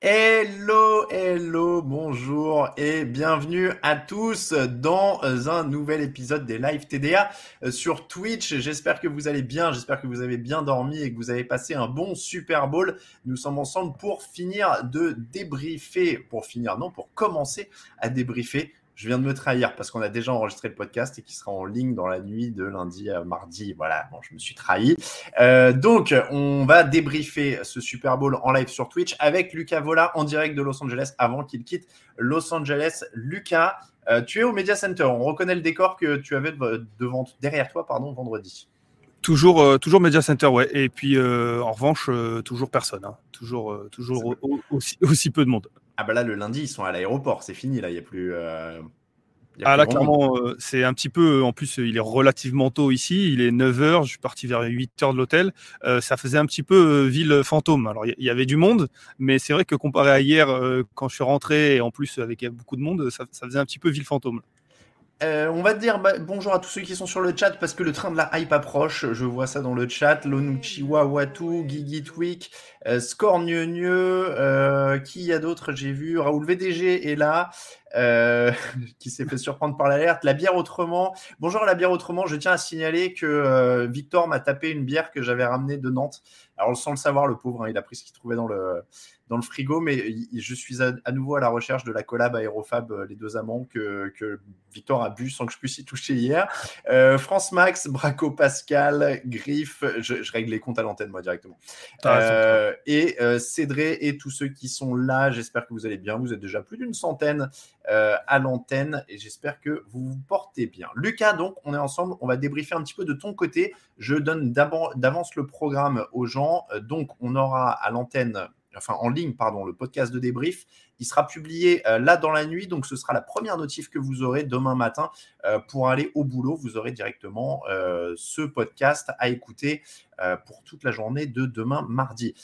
Hello, hello, bonjour et bienvenue à tous dans un nouvel épisode des Live TDA sur Twitch. J'espère que vous allez bien, j'espère que vous avez bien dormi et que vous avez passé un bon Super Bowl. Nous sommes ensemble pour finir de débriefer, pour finir, non, pour commencer à débriefer je viens de me trahir parce qu'on a déjà enregistré le podcast et qui sera en ligne dans la nuit de lundi à mardi. Voilà, bon, je me suis trahi. Euh, donc, on va débriefer ce Super Bowl en live sur Twitch avec Lucas Vola en direct de Los Angeles avant qu'il quitte Los Angeles. Lucas, euh, tu es au Media Center. On reconnaît le décor que tu avais devant, derrière toi pardon, vendredi. Toujours, euh, toujours Media Center, ouais. Et puis, en revanche, toujours personne. Hein. Toujours, toujours au- au- aussi, aussi peu de monde. Ah bah là, le lundi, ils sont à l'aéroport. C'est fini, là. Il n'y a plus... euh, y a Ah plus là, clairement, euh, c'est un petit peu. En plus, il est relativement tôt ici. Il est 9h. Je suis parti vers 8h de l'hôtel. Euh, ça faisait un petit peu euh, ville fantôme. Alors, il y- avait du monde, mais c'est vrai que comparé à hier, euh, quand je suis rentré, et en plus avec beaucoup de monde, ça, ça faisait un petit peu ville fantôme. Euh, on va dire bah, bonjour à tous ceux qui sont sur le chat parce que le train de la hype approche. Je vois ça dans le chat. Lonuchiwa Watu, Gigi Tweak, euh, Gneu, euh, qui y a d'autres J'ai vu Raoul VDG est là, euh, qui s'est fait surprendre par l'alerte. La bière autrement. Bonjour la bière autrement. Je tiens à signaler que euh, Victor m'a tapé une bière que j'avais ramenée de Nantes. Alors sans le savoir, le pauvre, hein, il a pris ce qu'il trouvait dans le dans le frigo, mais il- je suis à, à nouveau à la recherche de la collab Aérofab, euh, les deux amants que, que Victor a bu sans que je puisse y toucher hier. France Max, Braco Pascal, Griff, je, je règle les comptes à l'antenne moi directement. Et Cédré et tous ceux qui sont là, j'espère que vous allez bien. Vous êtes déjà plus d'une centaine euh, à l'antenne et j'espère que vous vous portez bien. Lucas, donc, on est ensemble. On va débriefer un petit peu de ton côté. Je donne d'avance le programme aux gens. Euh, Donc, on aura à l'antenne, enfin en ligne, pardon, le podcast de débrief. Il sera publié euh, là dans la nuit, donc ce sera la première notif que vous aurez demain matin euh, pour aller au boulot. Vous aurez directement euh, ce podcast à écouter pour toute la journée de demain mardi.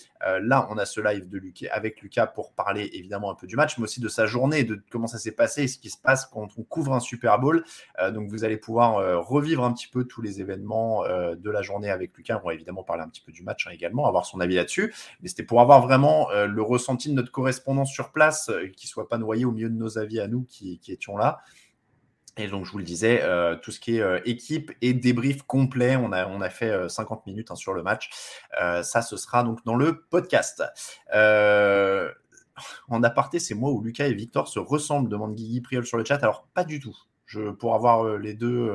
Là, on a ce live de Lucas, avec Lucas pour parler évidemment un peu du match, mais aussi de sa journée, de comment ça s'est passé et ce qui se passe quand on couvre un Super Bowl. Donc, vous allez pouvoir revivre un petit peu tous les événements de la journée avec Lucas. On va évidemment parler un petit peu du match hein, également, avoir son avis là-dessus. Mais c'était pour avoir vraiment le ressenti de notre correspondant sur place, euh, qui soit pas noyé au milieu de nos avis à nous qui, qui étions là. Et donc, je vous le disais, euh, tout ce qui est euh, équipe et débrief complet, on a, on a fait euh, 50 minutes hein, sur le match. Ça, ce sera donc dans le podcast. En aparté, c'est moi où Lucas et Victor se ressemblent, demande Guigui Priol sur le chat. Alors, pas du tout. Je, pour avoir les deux,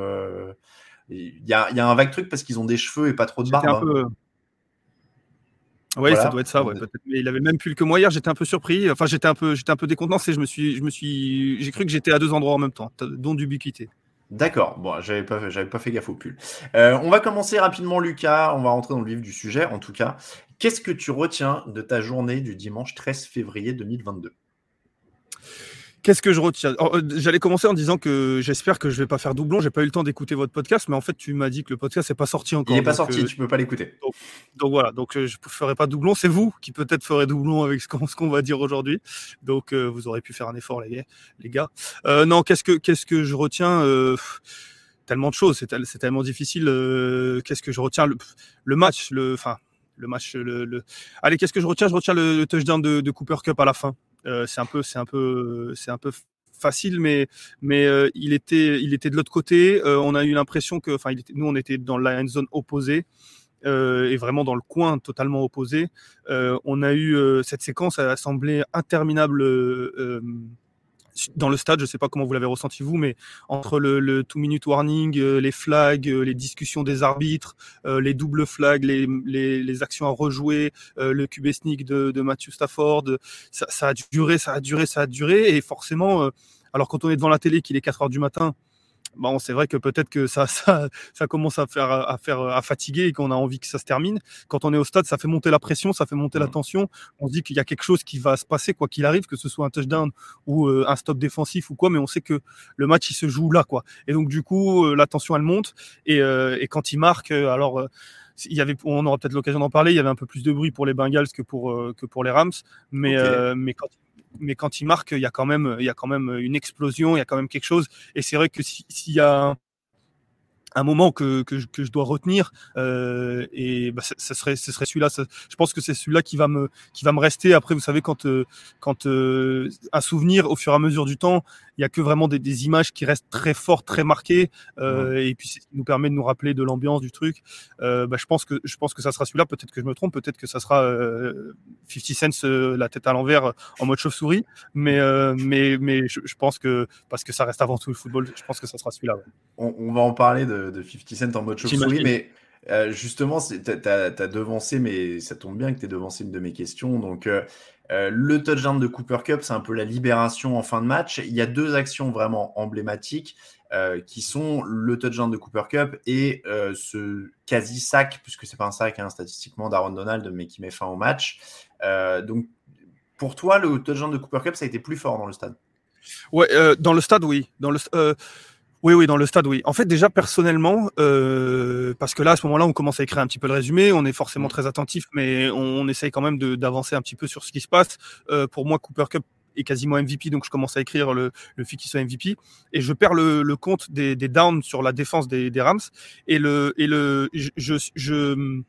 il y, a, il y a un vague truc parce qu'ils ont des cheveux et pas trop de barbe. un hein. Oui, Voilà. ça doit être ça. Ouais, peut-être. Mais il avait même plus que moi hier. J'étais un peu surpris. Enfin, j'étais un peu, j'étais un peu décontenancé. Je me suis, je me suis, j'ai cru que j'étais à deux endroits en même temps, dont d'ubiquité. D'accord, bon, j'avais pas, j'avais pas fait gaffe au pull. Euh, on va commencer rapidement, Lucas. On va rentrer dans le vif du sujet, en tout cas. Qu'est-ce que tu retiens de ta journée du dimanche 13 février 2022 Qu'est-ce que je retiens? Alors, euh, J'allais commencer en disant que j'espère que je vais pas faire doublon. J'ai pas eu le temps d'écouter votre podcast, mais en fait, tu m'as dit que le podcast n'est pas sorti encore. Il n'est pas sorti, euh, tu peux pas l'écouter. donc voilà, donc euh, je ne ferai pas doublon. C'est vous qui peut-être ferez doublon avec ce qu'on va dire aujourd'hui. Donc euh, vous aurez pu faire un effort, les gars. Les gars. Euh, non, qu'est-ce que qu'est-ce que je retiens? Tellement de choses, c'est tel- c'est tellement difficile. qu'est-ce que je retiens? Le, le match, le, enfin le match, le, le- Allez, qu'est-ce que je retiens? Je retiens le, le touchdown de, de Cooper Cup à la fin. Euh, c'est un peu, c'est un peu, c'est un peu facile, mais mais euh, il était il était de l'autre côté. Euh, on a eu l'impression que, enfin, nous on était dans la zone opposée. et vraiment dans le coin totalement opposé. On a eu cette séquence, elle a semblé interminable dans le stade, je ne sais pas comment vous l'avez ressenti vous, mais entre le, two-minute warning, les flags, les discussions des arbitres, les doubles flags, les, actions à rejouer, le QB sneak de, de Matthew Stafford, ça, ça, a duré, ça a duré, ça a duré, et forcément, alors quand on est devant la télé, qu'il est 4 heures du matin, bon, c'est vrai que peut-être que ça, ça, ça, commence à faire, à faire, à fatiguer et qu'on a envie que ça se termine. Quand on est au stade, ça fait monter la pression, ça fait monter la mmh. tension. On se dit qu'il y a quelque chose qui va se passer quoi qu'il arrive, que ce soit un touchdown ou euh, un stop défensif ou quoi, mais on sait que le match il se joue là quoi. Et donc du coup, euh, la tension elle monte et, euh, et quand il marque, alors il y avait, on aura peut-être l'occasion d'en parler. Il y avait un peu plus de bruit pour les Bengals que pour que pour les Rams, mais mais quand mais quand il marque, il y a quand même, il y a quand même une explosion, il y a quand même quelque chose. Et c'est vrai que s'il y a un moment que, que, que, je dois retenir euh, et bah, ce serait ce serait celui-là je pense que c'est celui-là qui va me qui va me rester après vous savez quand euh, quand euh, un souvenir au fur et à mesure du temps il y a que vraiment des, des images qui restent très fortes très marquées euh, et puis ça nous permet de nous rappeler de l'ambiance du truc. Euh, bah, je pense que je pense que ça sera celui-là. Peut-être que je me trompe. Peut-être que ça sera 50 Cent la tête à l'envers en mode chauve-souris. Mais mais mais je, je, pense que parce que ça reste avant tout le football je pense que ça sera celui-là on, on va en parler de de, 50 Cent en mode chauve-souris, mais euh, justement, tu as, devancé, mais ça tombe bien que tu aies devancé une de mes questions. Donc, euh, euh, le touchdown de Cooper Cup, c'est un peu la libération en fin de match. Il y a deux actions vraiment emblématiques qui sont le touchdown de Cooper Cup et ce quasi-sac, puisque c'est pas un sac hein, statistiquement d'Aaron Donald, mais qui met fin au match. donc, pour toi, le touchdown de Cooper Cup, ça a été plus fort dans le stade? Ouais, dans le stade, oui. Oui, oui, dans le stade, oui. En fait, déjà personnellement, euh, parce que là, à ce moment-là, on commence à écrire un petit peu le résumé, on est forcément mmh. très attentif, mais on, essaye quand même d'avancer un petit peu sur ce qui se passe. Euh, pour moi, Cooper Cup est quasiment MVP, donc je commence à écrire le, le fait qu'il soit MVP, et je perds le, le compte des, des, downs sur la défense des, des Rams, et le, et le, je, je, je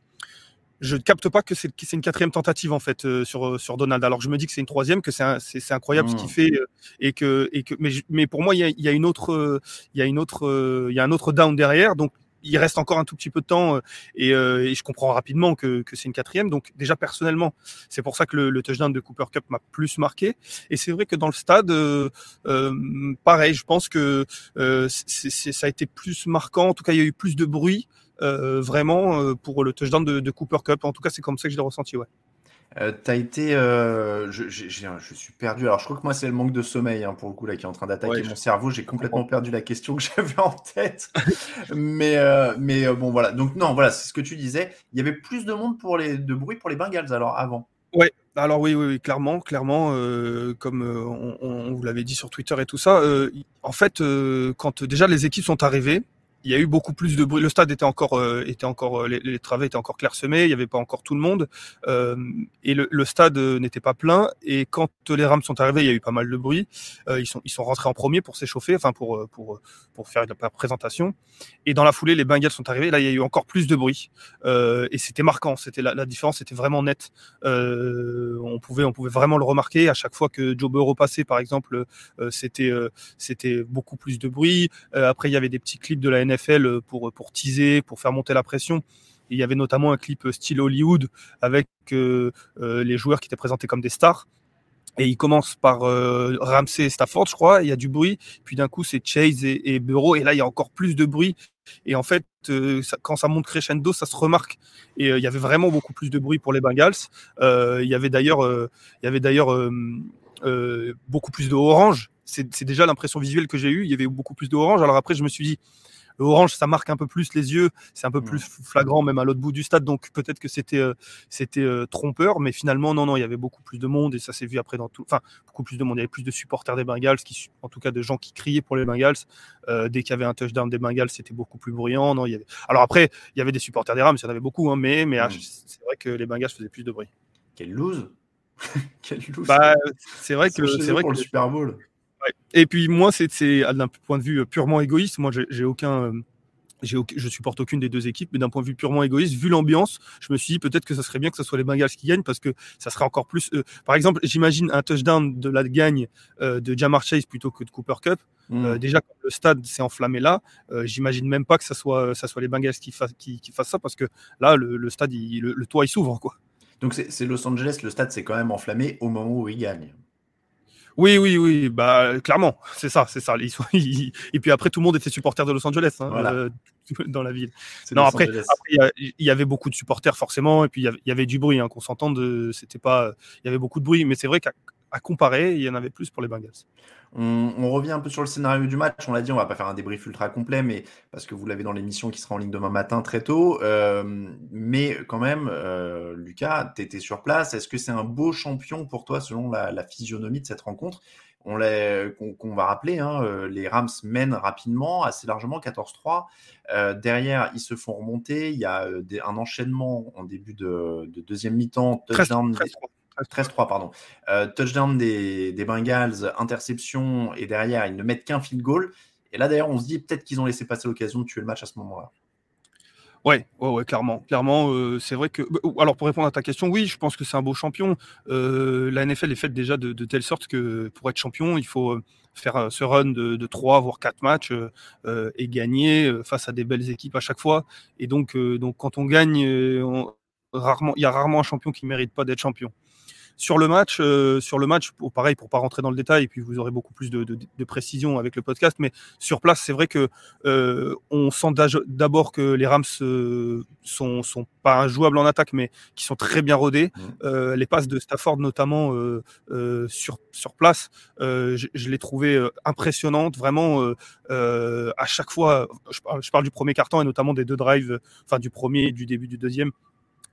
je ne capte pas que c'est une quatrième tentative en fait euh, sur euh, sur Donald. Alors je me dis que c'est une troisième, que c'est incroyable ce qu'il mmh. fait euh, et que et que mais mais pour moi il y a, y a, une autre il y a une autre il y a un autre down derrière donc il reste encore un tout petit peu de temps et, et je comprends rapidement que, que c'est une quatrième. Donc déjà personnellement, c'est pour ça que le, le, touchdown de Cooper Cup m'a plus marqué. Et c'est vrai que dans le stade, euh, pareil, je pense que euh, ça a été plus marquant. En tout cas, il y a eu plus de bruit. Euh, vraiment euh, pour le touchdown de, de, Cooper Cup. En tout cas, c'est comme ça que je l'ai ressenti. Ouais. Euh, as été, euh, je, je, suis perdu. Alors, je crois que moi, c'est le manque de sommeil hein, pour le coup là qui est en train d'attaquer mon cerveau. J'ai complètement perdu la question que j'avais en tête. mais, euh, mais bon, voilà. Donc non, voilà, c'est ce que tu disais. Il y avait plus de monde pour les, de bruit pour les Bengals alors avant. Ouais. Alors oui, oui, oui clairement, clairement, comme on, on, vous l'avait dit sur Twitter et tout ça. en fait, quand déjà les équipes sont arrivées, il y a eu beaucoup plus de bruit. Le stade était encore, euh, était encore, euh, les, les, travées étaient encore clairsemés. Il n'y avait pas encore tout le monde euh, et le, le stade euh, n'était pas plein. Et quand les Rams sont arrivés, il y a eu pas mal de bruit. Euh, ils sont, ils sont rentrés en premier pour s'échauffer, enfin pour, pour, pour faire la présentation. Et dans la foulée, les Bengals sont arrivés. Là, il y a eu encore plus de bruit et c'était marquant. C'était la, la, différence était vraiment nette. on pouvait, on pouvait vraiment le remarquer à chaque fois que Joe Burrow passait, par exemple, c'était, c'était beaucoup plus de bruit. après, il y avait des petits clips de la NFL pour, pour teaser, pour faire monter la pression. il y avait notamment un clip style Hollywood avec euh, euh, les joueurs qui étaient présentés comme des stars. Et il commence par euh, Ramsey et Stafford, je crois. Il y a du bruit. Puis d'un coup, c'est Chase et, et, Bureau. Et là, il y a encore plus de bruit. Et en fait, euh, quand ça monte crescendo, ça se remarque. Et euh, il y avait vraiment beaucoup plus de bruit pour les Bengals. il y avait d'ailleurs, il y avait beaucoup plus de orange. C'est déjà l'impression visuelle que j'ai eue. Il y avait beaucoup plus d'orange. Alors après, je me suis dit, le orange, ça marque un peu plus les yeux, c'est un peu plus flagrant même à l'autre bout du stade, donc peut-être que c'était euh, c'était euh, trompeur, mais finalement non non, il y avait beaucoup plus de monde et ça s'est vu après dans tout, enfin beaucoup plus de monde, il y avait plus de supporters des Bengals, qui, en tout cas de gens qui criaient pour les Bengals. Euh, dès qu'il y avait un touchdown des Bengals, c'était beaucoup plus bruyant. Non, il y avait... Alors après, il y avait des supporters des Rams, il y en avait beaucoup, hein, mais mais ah, c'est vrai que les Bengals faisaient plus de bruit. Quelle lose Quelle lose bah, C'est vrai que c'est vrai pour que le Super Bowl. Et puis moi, c'est d'un point de vue purement égoïste. Moi, j'ai aucun, je supporte aucune des deux équipes, mais d'un point de vue purement égoïste, vu l'ambiance, je me suis dit peut-être que ça serait bien que ce soit les Bengals qui gagnent parce que ça serait encore plus. Euh, par exemple, j'imagine un touchdown de la gagne euh, de Jamar Chase plutôt que de Cooper Cup. Euh, déjà, quand le stade s'est enflammé là, j'imagine même pas que ça soit, ça soit les Bengals qui, fassent, qui, fassent ça parce que là, le, stade, le, toit, il s'ouvre. quoi. Donc c'est Los Angeles, le stade s'est quand même enflammé au moment où il gagne. Oui, oui, oui, bah clairement, c'est ça, c'est ça. et puis après, tout le monde était supporter de Los Angeles hein, euh, dans la ville. Non, après, il y, avait beaucoup de supporters forcément, et puis il y avait du bruit, hein, qu'on s'entende. C'était pas, il y avait beaucoup de bruit, mais c'est vrai qu'à comparer, il y en avait plus pour les Bengals. On, revient un peu sur le scénario du match. On l'a dit, on va pas faire un débrief ultra complet, mais parce que vous l'avez dans l'émission qui sera en ligne demain matin très tôt. Euh, mais quand même, euh, Lucas, tu étais sur place. Est-ce que c'est un beau champion pour toi selon la, physionomie de cette rencontre? On qu'on va rappeler, hein, euh, les Rams mènent rapidement, assez largement, 14-3. derrière, ils se font remonter. Il y a un enchaînement en début de, deuxième mi-temps. 13-3, pardon. Euh, touchdown des, Bengals, interception, et derrière, ils ne mettent qu'un field goal. Et là, d'ailleurs, on se dit peut-être qu'ils ont laissé passer l'occasion de tuer le match à ce moment-là. Ouais, ouais, ouais, clairement. Clairement, euh, c'est vrai que. Alors, pour répondre à ta question, oui, je pense que c'est un beau champion. Euh, la NFL est faite déjà de, telle sorte que pour être champion, il faut faire ce run de, de 3 voire 4 matchs et gagner face à des belles équipes à chaque fois. Et donc, donc quand on gagne, rarement, il y a rarement un champion qui ne mérite pas d'être champion. Sur le match, euh, sur le match, pour, pareil, pour pas rentrer dans le détail, et puis vous aurez beaucoup plus de, précision avec le podcast, mais sur place, c'est vrai que euh, on sent d'abord que les Rams euh, sont, sont pas jouables en attaque, mais qui sont très bien rodés. Mmh. les passes de Stafford, notamment sur, sur place, je, les trouvais impressionnantes, vraiment à chaque fois. Je parle, je parle du premier carton et notamment des deux drives, enfin du premier et du début du deuxième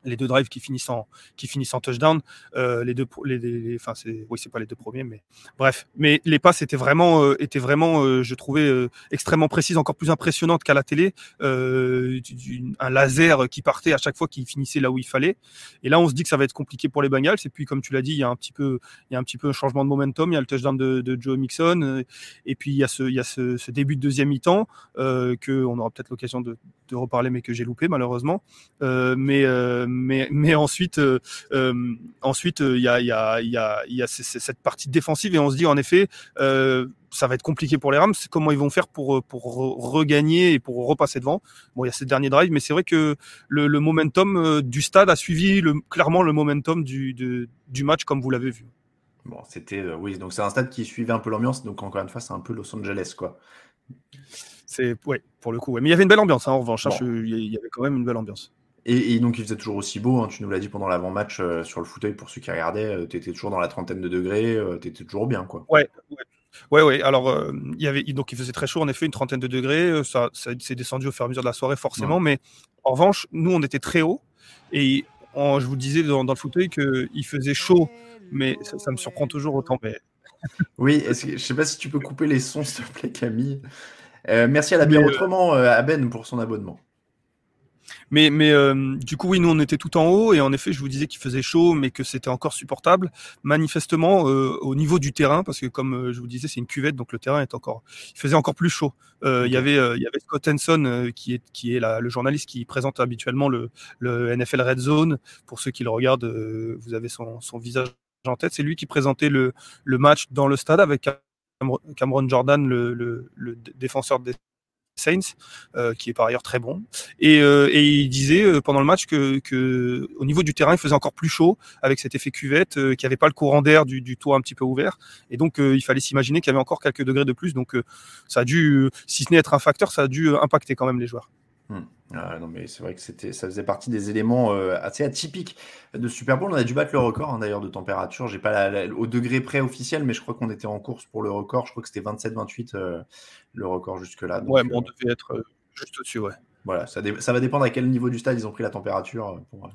les deux drives qui finissent en, qui finissent en touchdown. Euh, les deux, les, enfin, c'est, oui, c'est pas les deux premiers, mais bref. Mais les passes étaient vraiment, euh, étaient vraiment euh, je trouvais extrêmement précises, encore plus impressionnantes qu'à la télé. un laser qui partait à chaque fois, qui finissait là où il fallait. Et là, on se dit que ça va être compliqué pour les Bengals. Et puis, comme tu l'as dit, il y a un petit peu, il y a un petit peu un changement de momentum. Il y a le touchdown de, Joe Mixon. Et puis, il y a ce, il y a ce, début de deuxième mi-temps que on aura peut-être l'occasion de, de, reparler, mais que j'ai loupé malheureusement. mais mais, mais ensuite, euh, euh, ensuite, il y a, y a, y a, y a cette partie défensive et on se dit en effet, euh, ça va être compliqué pour les Rams. Comment ils vont faire pour, pour regagner et pour repasser devant Bon, il y a ces derniers drives, mais c'est vrai que le, le, momentum du stade a suivi le, clairement le momentum du, du match, comme vous l'avez vu. Bon, c'était oui, donc c'est un stade qui suivait un peu l'ambiance. Donc encore une fois, c'est un peu Los Angeles, quoi. C'est ouais, pour le coup. Ouais. Mais il y avait une belle ambiance. Hein, en revanche, hein, il y avait quand même une belle ambiance. Et, donc, il faisait toujours aussi beau. Hein. tu nous l'as dit pendant l'avant-match euh, sur le fauteuil pour ceux qui regardaient. Euh, tu étais toujours dans la trentaine de degrés. euh, tu étais toujours bien. Quoi. Ouais, ouais. Ouais, Alors, euh, il y avait, donc il faisait très chaud, en effet, une trentaine de degrés. Ça, ça s'est descendu au fur et à mesure de la soirée, forcément. Mais en revanche, nous, on était très haut. Et je vous disais dans, le fauteuil qu'il faisait chaud. Mais ça, me surprend toujours autant. Mais... oui, je ne sais pas si tu peux couper les sons, s'il te plaît, Camille. merci à la bière autrement, à Ben, pour son abonnement. Mais, mais euh, du coup, oui, nous, on était tout en haut et en effet, je vous disais qu'il faisait chaud, mais que c'était encore supportable. Manifestement, euh, au niveau du terrain, parce que comme euh, je vous disais, c'est une cuvette, donc le terrain est encore, il faisait encore plus chaud. Il y avait, il y avait Scott Henson qui est, qui est la, le journaliste qui présente habituellement le, le, NFL Red Zone. Pour ceux qui le regardent, vous avez son, son visage en tête. C'est lui qui présentait le, le match dans le stade avec Cameron Jordan, le, le, le défenseur des Saints, euh, qui est par ailleurs très bon. Et, euh, et il disait euh, pendant le match que, que, au niveau du terrain, il faisait encore plus chaud avec cet effet cuvette, qu'il n'y avait pas le courant d'air du, du, toit un petit peu ouvert. Et donc, il fallait s'imaginer qu'il y avait encore quelques degrés de plus. Donc, ça a dû, si ce n'est être un facteur, ça a dû impacter quand même les joueurs. Hmm. Ah, non, mais c'est vrai que c'était, ça faisait partie des éléments euh, assez atypiques de Super Bowl. On a dû battre le record hein, d'ailleurs de température. J'ai pas au degré près officiel, mais je crois qu'on était en course pour le record. Je crois que c'était 27-28 euh, le record jusque-là. ouais, on euh, devait être juste au-dessus, ouais. Voilà, ça, ça, va dépendre à quel niveau du stade ils ont pris la température pour,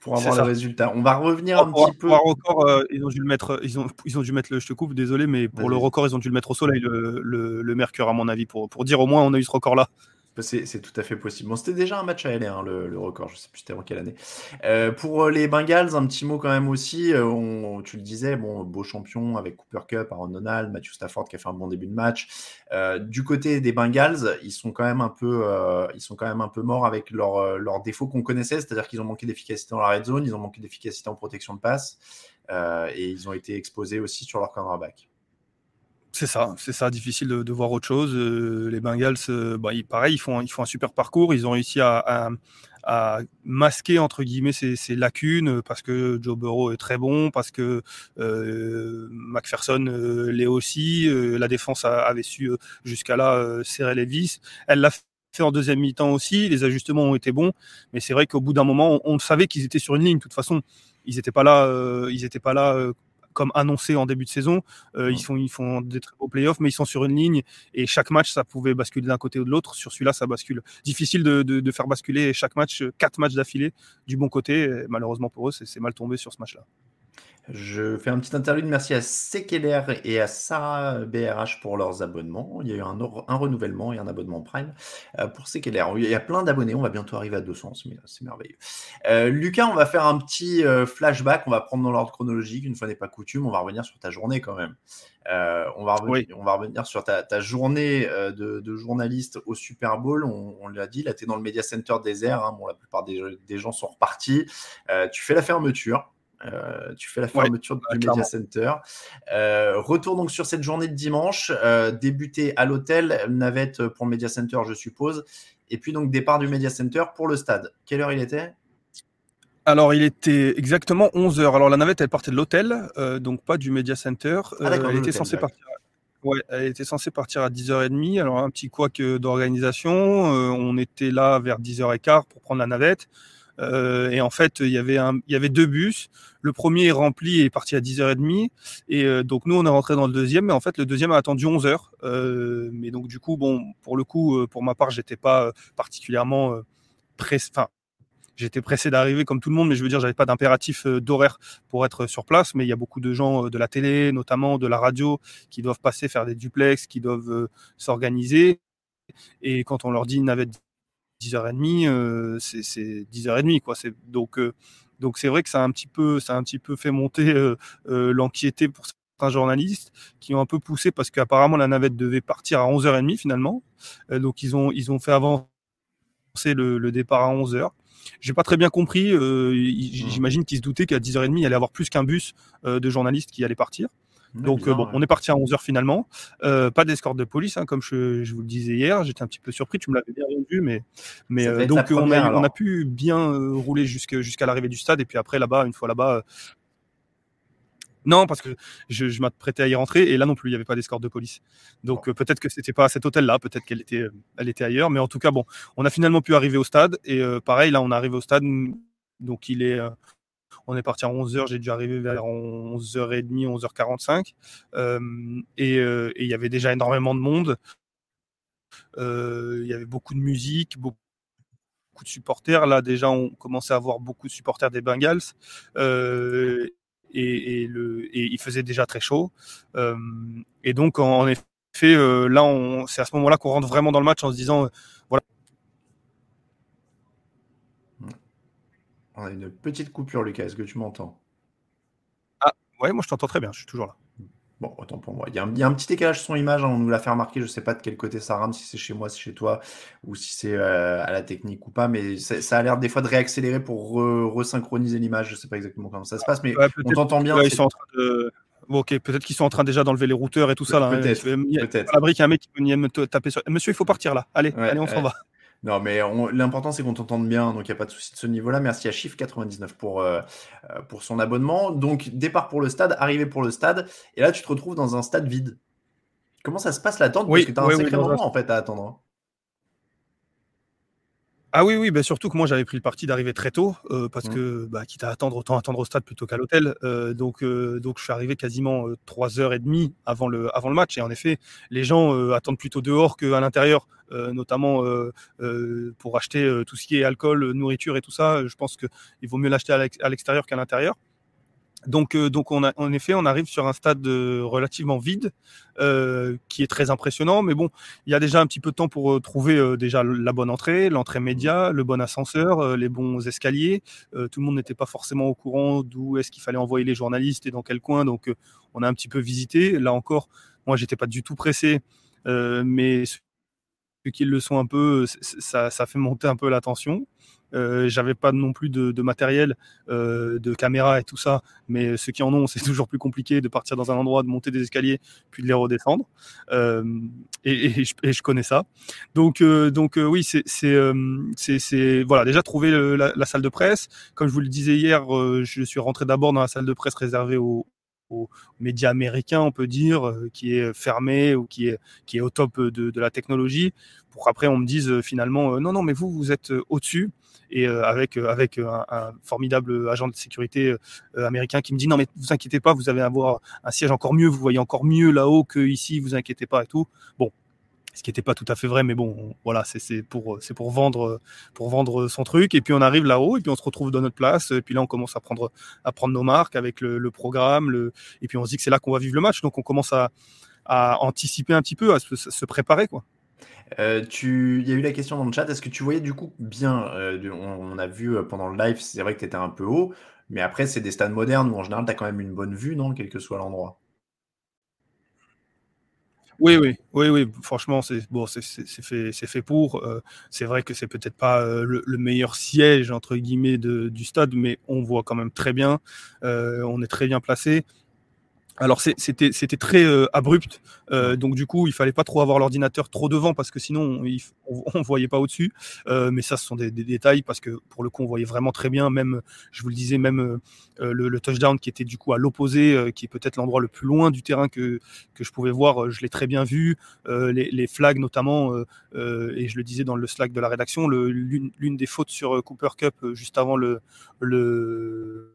pour avoir le résultat. On va revenir un petit peu. Pour record, ils ont dû le mettre. Ils ont, ils ont dû mettre le. Je te coupe, désolé, mais pour le record, ils ont dû le mettre au soleil, le, le, le Mercure, à mon avis, pour, pour dire au moins on a eu ce record-là. C'est tout à fait possible. C'était déjà un match à aller, hein, le, record. Je sais plus c'était en quelle année. Euh, pour les Bengals, un petit mot quand même aussi. Euh, tu le disais, bon, beau champion avec Cooper Cup, Aaron Donald, Matthew Stafford qui a fait un bon début de match. Euh, du côté des Bengals, ils sont quand même un peu, morts avec leurs leur défauts qu'on connaissait, c'est-à-dire qu'ils ont manqué d'efficacité dans la red zone, ils ont manqué d'efficacité en protection de passe, et ils ont été exposés aussi sur leur cornerback. C'est ça, c'est ça, difficile de, voir autre chose. Euh, les Bengals, euh, bah, pareil, ils font, ils font un super parcours. Ils ont réussi à, masquer entre guillemets ces, lacunes parce que Joe Burrow est très bon, parce que euh, McPherson l'est aussi. la défense avait su jusqu'à là serrer les vis. Elle l'a fait en deuxième mi-temps aussi. Les ajustements ont été bons, mais c'est vrai qu'au bout d'un moment, on, savait qu'ils étaient sur une ligne. De toute façon, ils n'étaient pas là, ils étaient pas là comme annoncé en début de saison. Euh, ils, font, ils font des très beaux playoffs, mais ils sont sur une ligne et chaque match, ça pouvait basculer d'un côté ou de l'autre. Sur celui-là, ça bascule. Difficile de, faire basculer chaque match, quatre matchs d'affilée du bon côté. malheureusement pour eux, c'est mal tombé sur ce match-là. Je fais un petit interlude. Merci à Sekeler et à Sarah BRH pour leurs abonnements. Il y a eu un, renouvellement et un abonnement Prime euh, pour Sekeler. Il y a plein d'abonnés. On va bientôt arriver à 200. C'est merveilleux. Euh, Lucas, on va faire un petit euh, flashback. On va prendre dans l'ordre chronologique. Une fois n'est pas coutume, on va revenir sur ta journée quand même. on, va revenir, on va revenir sur ta, journée de, journaliste au Super Bowl. On, l'a dit, là, tu es dans le Media Center désert. Hein. Bon, la plupart des, des gens sont repartis. tu fais la fermeture. Euh, tu fais la fermeture du Media Center. Euh, retour donc sur cette journée de dimanche, euh, débuté à l'hôtel, navette pour le Media Center, je suppose, et puis donc départ du Media Center pour le stade. Quelle heure il était? Alors, il était exactement 11h. Alors, la navette, elle partait de l'hôtel, donc pas du Media Center. Ah, elle était censée partir. Ouais, elle était censée partir à 10h30. Alors, un petit couac d'organisation. on était là vers 10h15 pour prendre la navette. Euh, et en fait, il y, avait deux bus. Le premier est rempli et est parti à 10h30. Et euh, donc, nous, on est rentré dans le deuxième. Mais en fait, le deuxième a attendu 11h. Euh, mais donc, du coup, bon, pour le coup, pour ma part, j'étais pas particulièrement pressé. Enfin, j'étais pressé d'arriver comme tout le monde, mais je veux dire, j'avais pas d'impératif d'horaire pour être sur place. Mais il y a beaucoup de gens de la télé, notamment de la radio, qui doivent passer faire des duplex, qui doivent s'organiser. Et quand on leur dit navette 10h30, euh, c'est 10h30. Quoi. Donc, euh, donc c'est vrai que ça a un petit peu, ça a un petit peu fait monter euh, l'anxiété pour certains journalistes qui ont un peu poussé parce qu'apparemment la navette devait partir à 11h30 finalement. donc ils ont, ils ont fait avancer le, départ à 11h. J'ai pas très bien compris. Mmh. J'imagine qu'ils se doutaient qu'à 10h30, il y allait avoir plus qu'un bus de journalistes qui allait partir. Donc euh, bon, on est parti à 11h finalement. Euh, pas d'escorte de police, hein, comme je, vous le disais hier. J'étais un petit peu surpris, tu me l'avais bien rendu, mais, mais euh, donc on, a, pu bien rouler jusqu'à l'arrivée du stade. Et puis après, là-bas, une fois là-bas, non, parce que je, m'apprêtais à y rentrer et là non plus, il n'y avait pas d'escorte de police. Donc peut-être que c'était pas à cet hôtel-là, peut-être qu'elle était, elle était ailleurs. Mais en tout cas, bon, on a finalement pu arriver au stade et pareil, là, on arrive au stade. Donc il est, on est parti à 11h, j'ai dû arriver vers 11h30, 11h45. Euh, et il y avait déjà énormément de monde. Euh, il y avait beaucoup de musique, beaucoup de supporters. Là, déjà, on commençait à avoir beaucoup de supporters des Bengals. Euh, et, il faisait déjà très chaud. et donc, en, effet, là, c'est à ce moment-là qu'on rentre vraiment dans le match en se disant, voilà, On a une petite coupure, Lucas. Est-ce que tu m'entends? Ah, ouais, moi je t'entends très bien. Je suis toujours là. Bon, autant pour moi. Il y, a un, petit décalage son image. Hein, on nous l'a fait remarquer. Je ne sais pas de quel côté ça rame, si c'est chez moi, si c'est chez toi, ou si c'est euh, à la technique ou pas. Mais ça a l'air des fois de réaccélérer pour resynchroniser l'image. Je ne sais pas exactement comment ça se passe, mais on t'entend bien. ils sont en train de... ok, peut-être qu'ils sont en train déjà d'enlever les routeurs et tout ça. Hein. Peut-être. peut-être. la brique, il y a un mec qui peut me taper sur. Monsieur, il faut partir là. Allez, allez on s'en va. Non, mais l'important, c'est qu'on t'entende bien, donc il n'y a pas de souci de ce niveau-là. Merci à Chiffre99 pour, euh, euh, pour son abonnement. Donc, départ pour le stade, arrivée pour le stade, et là, tu te retrouves dans un stade vide. Comment ça se passe l'attente oui, Parce que tu as un sacré moment, en fait, à attendre. Ah oui, oui, bah surtout que moi j'avais pris le parti d'arriver très tôt, euh, parce mmh. que bah, quitte à attendre, autant attendre au stade plutôt qu'à l'hôtel. Euh, donc, euh, donc je suis arrivé quasiment trois heures et demie avant le, avant le match. Et en effet, les gens attendent plutôt dehors qu'à l'intérieur, notamment pour acheter tout ce qui est alcool, nourriture et tout ça. Je pense qu'il vaut mieux l'acheter à l'extérieur qu'à l'intérieur. Donc, euh, donc on a, en effet, on arrive sur un stade euh, relativement vide, euh, qui est très impressionnant. Mais bon, il y a déjà un petit peu de temps pour trouver déjà la bonne entrée, l'entrée média, le bon ascenseur, les bons escaliers. tout le monde n'était pas forcément au courant d'où est-ce qu'il fallait envoyer les journalistes et dans quel coin. Donc, on a un petit peu visité. Là encore, moi, j'étais pas du tout pressé, mais ceux qui le sont un peu, ça, ça fait monter un peu la tension. Euh, j'avais pas non plus de, matériel, euh, de caméra et tout ça, mais ceux qui en ont, c'est toujours plus compliqué de partir dans un endroit, de monter des escaliers, puis de les redescendre. Euh, et, je, connais ça. Donc, donc oui, c'est, voilà, déjà trouver la, salle de presse. Comme je vous le disais hier, je suis rentré d'abord dans la salle de presse réservée aux, médias américains, on peut dire, qui est fermé ou qui est, qui est au top de, la technologie, pour après on me dise finalement, non, non, mais vous, vous êtes au-dessus et euh, avec, euh, avec euh, un, formidable agent de sécurité américain qui me dit non mais vous inquiétez pas, vous allez avoir un siège encore mieux, vous voyez encore mieux là-haut que ici, vous inquiétez pas et tout. Bon, ce qui n'était pas tout à fait vrai, mais bon, voilà, c'est pour, c'est pour vendre, pour vendre son truc. Et puis on arrive là-haut, et puis on se retrouve dans notre place. Et puis là, on commence à prendre, nos marques avec le, programme, le, et puis on se dit que c'est là qu'on va vivre le match. Donc on commence à, anticiper un petit peu, à se, préparer, quoi. Euh. Il y a eu la question dans le chat, est-ce que tu voyais du coup bien euh, on, a vu euh, pendant le live, c'est vrai que tu étais un peu haut, mais après, c'est des stades modernes où en général, tu as quand même une bonne vue, non Quel que soit l'endroit? Oui, oui, oui, oui. Franchement, c'est bon, c'est fait, c'est fait pour. c'est vrai que c'est peut-être pas le, meilleur siège entre guillemets du stade, mais on voit quand même très bien. on est très bien placé. Alors c'était c'était très euh, abrupt, euh, donc du coup il fallait pas trop avoir l'ordinateur trop devant parce que sinon on, on, voyait pas au-dessus. Euh, mais ça ce sont des, détails parce que pour le coup on voyait vraiment très bien, même je vous le disais même le, touchdown qui était du coup à l'opposé, qui est peut-être l'endroit le plus loin du terrain que que je pouvais voir, je l'ai très bien vu. Les, les, flags notamment et je le disais dans le Slack de la rédaction, l'une des fautes sur Cooper Cup juste avant le le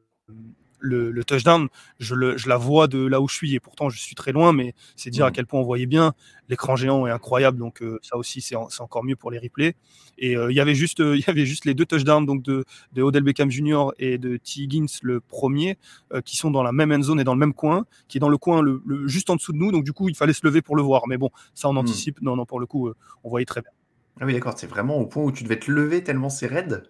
le, touchdown, je, la vois de là où je suis et pourtant je suis très loin, mais c'est dire à mm. quel point on voyait bien. L'écran géant est incroyable, donc euh, ça aussi c'est encore mieux pour les replays. Et euh, il y avait juste euh, il y avait juste les deux touchdowns donc de, de Odell Beckham Jr. et de T. Higgins le premier qui sont dans la même end zone et dans le même coin, qui est dans le coin le, juste en dessous de nous. Donc du coup il fallait se lever pour le voir, mais bon ça on mm. anticipe. Non non pour le coup on voyait très bien. Ah oui d'accord, c'est vraiment au point où tu devais te lever tellement c'est raide.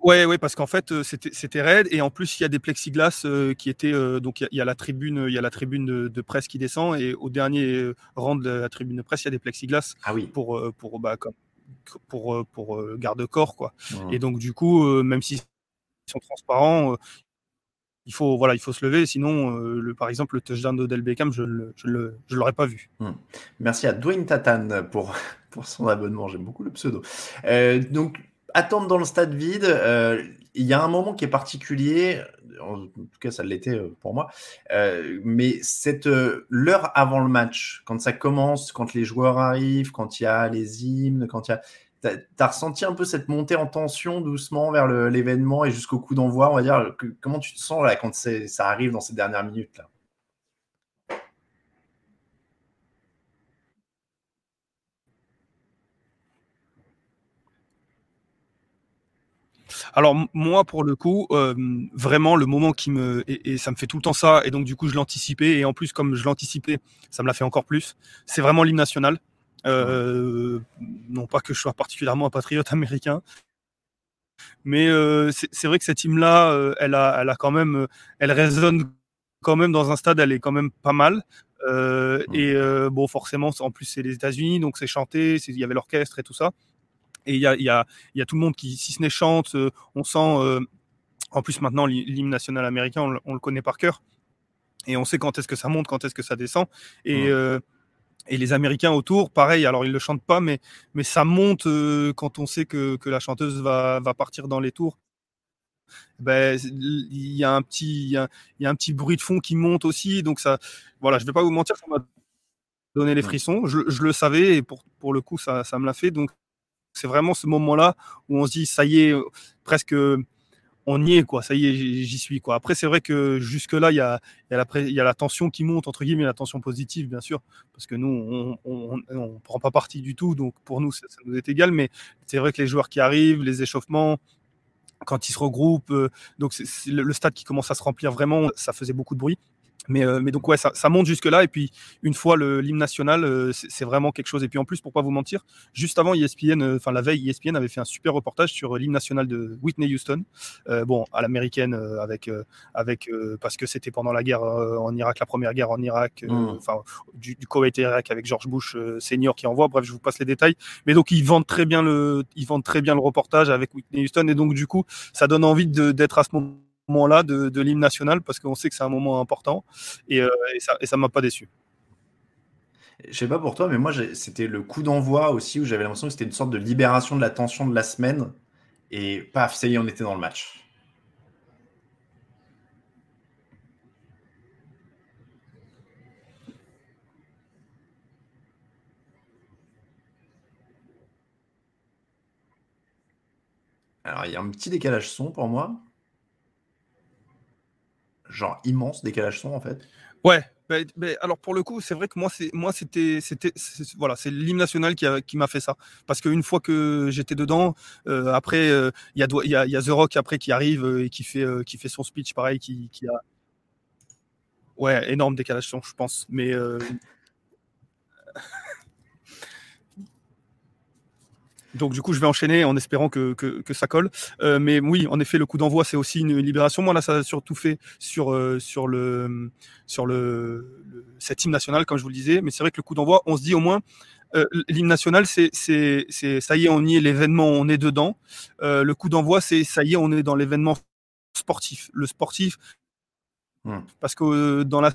Ouais, ouais, parce qu'en fait, euh, c'était raide et en plus, il y a des plexiglas euh, qui étaient euh, donc il y, a la tribune, il y a la tribune de, presse qui descend et au dernier rang de la tribune de presse, il y a des plexiglas ah oui. pour pour bah, pour pour garde-corps quoi. Mmh. Et donc du coup, même s'ils sont transparents, il faut voilà, il faut se lever, sinon le par exemple le touchdown d'Odell Beckham, je ne je l'aurais pas vu. Mmh. Merci à Dwayne Tatan pour pour son abonnement, j'aime beaucoup le pseudo. donc attendre dans le stade vide, euh, il y a un moment qui est particulier, en tout cas ça l'était euh, pour moi, euh, mais cette l'heure avant le match, quand ça commence, quand les joueurs arrivent, quand il y a les hymnes, quand il y a T'as as ressenti un peu cette montée en tension doucement vers l'événement et jusqu'au coup d'envoi, on va dire. comment tu te sens là quand ça arrive dans ces dernières minutes là? Alors moi, pour le coup, euh, vraiment le moment qui me et, ça me fait tout le temps ça, et donc du coup je l'anticipais, et en plus comme je l'anticipais, ça me l'a fait encore plus. C'est vraiment l'hymne national. Euh, non pas que je sois particulièrement un patriote américain, mais euh, c'est vrai que cette hymne-là, elle a, elle a quand même, elle résonne quand même dans un stade, elle est quand même pas mal. et bon, forcément, en plus c'est les États-Unis, donc c'est chanté, il y avait l'orchestre et tout ça et il y a, y, a, y a, tout le monde qui, si ce n'est chante, euh, on sent, euh, en plus maintenant, l'hymne national américain, on, le connaît par cœur, et on sait quand est-ce que ça monte, quand est-ce que ça descend, et, euh, et les Américains autour, pareil, alors ils le chantent pas, mais, mais ça monte quand on sait que, que la chanteuse va, va partir dans les tours. Ben, il y a un petit, il y a, y a un petit bruit de fond qui monte aussi, donc ça, voilà, je vais pas vous mentir, ça m'a donné les frissons. Je, je, le savais et pour, pour le coup, ça, ça me l'a fait. Donc, c'est vraiment ce moment-là où on se dit, ça y est, presque, on y est, quoi. Ça y est, j'y suis, quoi. Après, c'est vrai que jusque-là, il y a, la, tension qui monte, entre guillemets, la tension positive, bien sûr, parce que nous, on ne prend pas partie du tout, donc pour nous, ça, nous est égal, mais c'est vrai que les joueurs qui arrivent, les échauffements, quand ils se regroupent. euh, donc le stade qui commence à se remplir vraiment, ça faisait beaucoup de bruit. Mais, euh, mais donc ouais, ça, ça monte jusque là. Et puis une fois le- l'hymne national, euh, c'est vraiment quelque chose. Et puis en plus, pour pas vous mentir, juste avant ESPN, euh, enfin la veille, ESPN avait fait un super reportage sur euh, l'hymne national de Whitney Houston. Euh, bon, à l'américaine, euh, avec euh, avec euh, parce que c'était pendant la guerre euh, en Irak, la première guerre en Irak, euh, Mm. enfin du, du Koweït et Irak avec George Bush euh, senior qui envoie. Bref, je vous passe les détails. Mais donc ils vendent très bien le, ils vendent très bien le reportage avec Whitney Houston. Et donc du coup, ça donne envie de- d'être à ce moment-là de, de l'hymne national parce qu'on sait que c'est un moment important et, euh, ça ça m'a pas déçu. Je sais pas pour toi, mais moi, c'était le coup d'envoi aussi où j'avais l'impression que c'était une sorte de libération de la tension de la semaine. Et paf, ça y est, on était dans le match. Alors, il y a un petit décalage son pour moi. Genre immense décalage son en fait. Ouais. ben, alors pour le coup, c'est vrai que moi, c'est moi, c'était, c'était, voilà, c'est l'hymne national qui, a- qui m'a fait ça. Parce qu'une fois que j'étais dedans, euh, après, euh, il y il y, a, il y a The Rock après qui arrive euh, et qui fait, euh, qui fait son speech, pareil, qui, qui a, ouais, énorme décalage son, je pense. Mais euh, Donc du coup, je vais enchaîner en espérant que, que, que ça colle. Euh, mais oui, en effet, le coup d'envoi, c'est aussi une libération. Moi, là, ça a surtout fait sur, euh, sur, le, sur le, le, cette hymne national, comme je vous le disais. Mais c'est vrai que le coup d'envoi, on se dit au moins, euh, l'hymne national, c'est, c'est, c'est ça y est, on y est, l'événement, on est dedans. Euh, le coup d'envoi, c'est ça y est, on est dans l'événement sportif. Le sportif, Hmm. parce que euh, dans la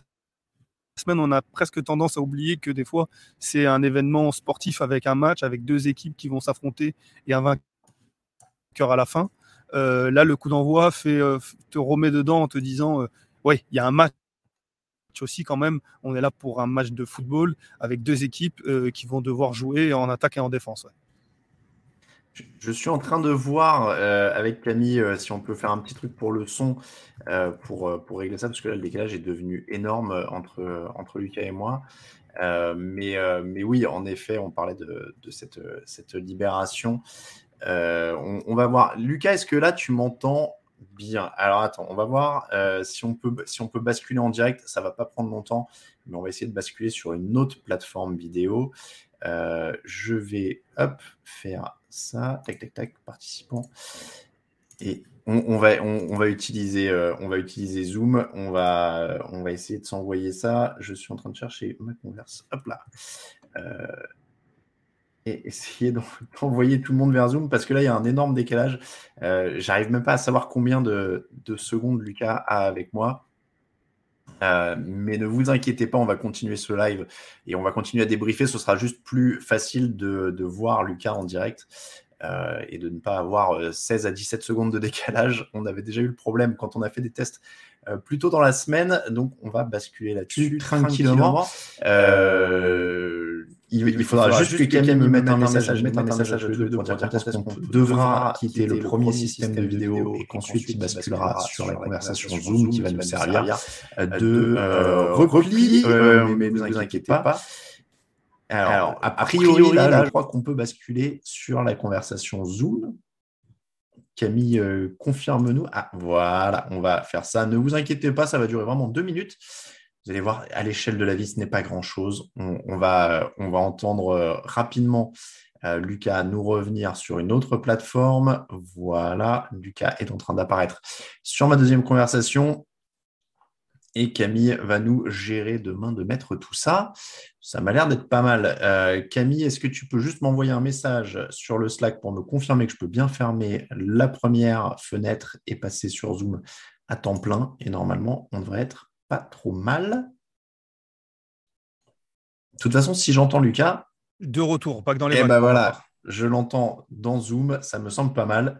semaine, on a presque tendance à oublier que des fois, c'est un événement sportif avec un match, avec deux équipes qui vont s'affronter et un vainqueur à la fin. Euh, là, le coup d'envoi fait, euh, te remet dedans en te disant, euh, ouais, il y a un match aussi quand même. On est là pour un match de football avec deux équipes qui vont devoir jouer en attaque et en défense. Je, suis en train de voir euh, avec Camille euh, si on peut faire un petit truc pour le son euh, pour, pour régler ça, parce que là, le décalage est devenu énorme entre, entre Lucas et moi. Mais, mais oui, en effet, on parlait de, de cette, cette libération. On, on va voir. Lucas, est-ce que là, tu m'entends bien? Alors attends, on va voir si, on peut, si on peut basculer en direct. Ça va pas prendre longtemps, mais on va essayer de basculer sur une autre plateforme vidéo. Je vais hop, faire ça, tac, tac, tac, participant. Et on, euh, va utiliser Zoom. On va, essayer de s'envoyer ça. Je suis en train de chercher ma converse. Hop là. Euh, et essayer d'envoyer tout le monde vers Zoom parce que là, il y a un énorme décalage. Euh, J'arrive même pas à savoir combien de secondes Lucas a avec moi. Euh, mais ne vous inquiétez pas, on va continuer ce live et on va continuer à débriefer. Ce sera juste plus facile de, de voir Lucas en direct euh, et de ne pas avoir 16 à 17 secondes de décalage. On avait déjà eu le problème quand on a fait des tests euh, plus tôt dans la semaine, donc on va basculer là-dessus tranquillement. Euh, il, il, faudra, faudra juste que Camille me mette un message, mette un message à tous les deux pour dire quand est-ce qu'on devra quitter le premier système de vidéo et qu'ensuite il basculera sur la conversation Zoom qui va nous servir de euh, repli, euh, mais ne vous inquiétez pas. Alors, a priori, là, là je crois qu'on peut basculer sur la conversation Zoom. Camille, euh, confirme-nous. Ah, voilà, on va faire ça. Ne vous inquiétez pas, ça va durer vraiment deux minutes. Vous allez voir, à l'échelle de la vie, ce n'est pas grand-chose. On, on, va, on va entendre euh, rapidement euh, Lucas nous revenir sur une autre plateforme. Voilà, Lucas est en train d'apparaître sur ma deuxième conversation. Et Camille va nous gérer demain de mettre tout ça. Ça m'a l'air d'être pas mal. Euh, Camille, est-ce que tu peux juste m'envoyer un message sur le Slack pour me confirmer que je peux bien fermer la première fenêtre et passer sur Zoom à temps plein? Et normalement, on devrait être pas trop mal. De toute façon, si j'entends Lucas. De retour, pas que dans les. Et ben voilà, je l'entends dans Zoom, ça me semble pas mal.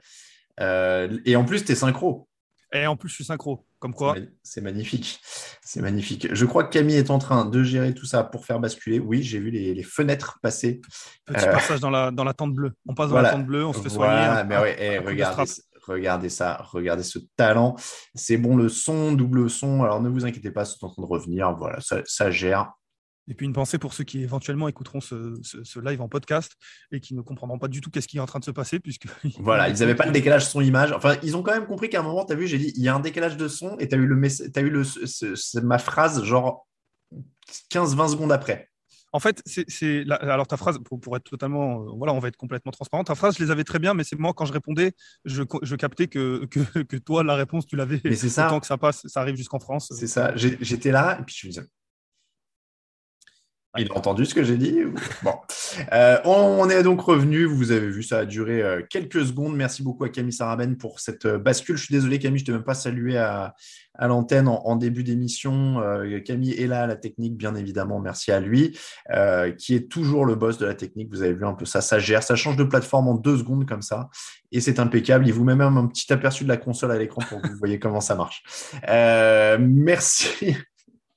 Euh, et en plus, tu es synchro. Et en plus, je suis synchro. Comme quoi C'est magnifique. C'est magnifique. Je crois que Camille est en train de gérer tout ça pour faire basculer. Oui, j'ai vu les, les, fenêtres passer. Petit euh... passage dans la, dans la tente bleue. On passe dans voilà. la tente bleue, on se fait soigner. Voilà, un, mais ouais, hey, regardez, regardez ça, regardez ce talent. C'est bon le son, double son. Alors ne vous inquiétez pas, c'est en train de revenir. Voilà, ça, ça gère. Et puis une pensée pour ceux qui éventuellement écouteront ce, ce- ce live en podcast et qui ne comprendront pas du tout qu'est-ce qui est en train de se passer puisque Voilà, ils n'avaient pas le décalage son-image. Enfin, ils ont quand même compris qu'à un moment, tu as vu, j'ai dit, il y a un décalage de son et tu as eu, le eu le, ce- ma phrase genre 15-20 secondes après. En fait, c'est, alors ta phrase, pour, pour être totalement, euh, voilà, on va être complètement transparent. Ta phrase, je les avais très bien, mais c'est moi quand je répondais, je, captais que, que, que toi, la réponse, tu l'avais. Mais c'est ça. Autant que ça passe, ça arrive jusqu'en France. C'est ça. J'étais là et puis je me disais. Il a entendu ce que j'ai dit Bon. Euh, on, on est donc revenu. Vous avez vu, ça a duré euh, quelques secondes. Merci beaucoup à Camille Saraben pour cette euh, bascule. Je suis désolé, Camille, je ne t'ai même pas salué à, à l'antenne en, en début d'émission. Euh, Camille est là à la technique, bien évidemment. Merci à lui, euh, qui est toujours le boss de la technique. Vous avez vu un peu ça. Ça gère, ça change de plateforme en deux secondes comme ça. Et c'est impeccable. Il vous met même un petit aperçu de la console à l'écran pour que vous voyez comment ça marche. Euh, merci.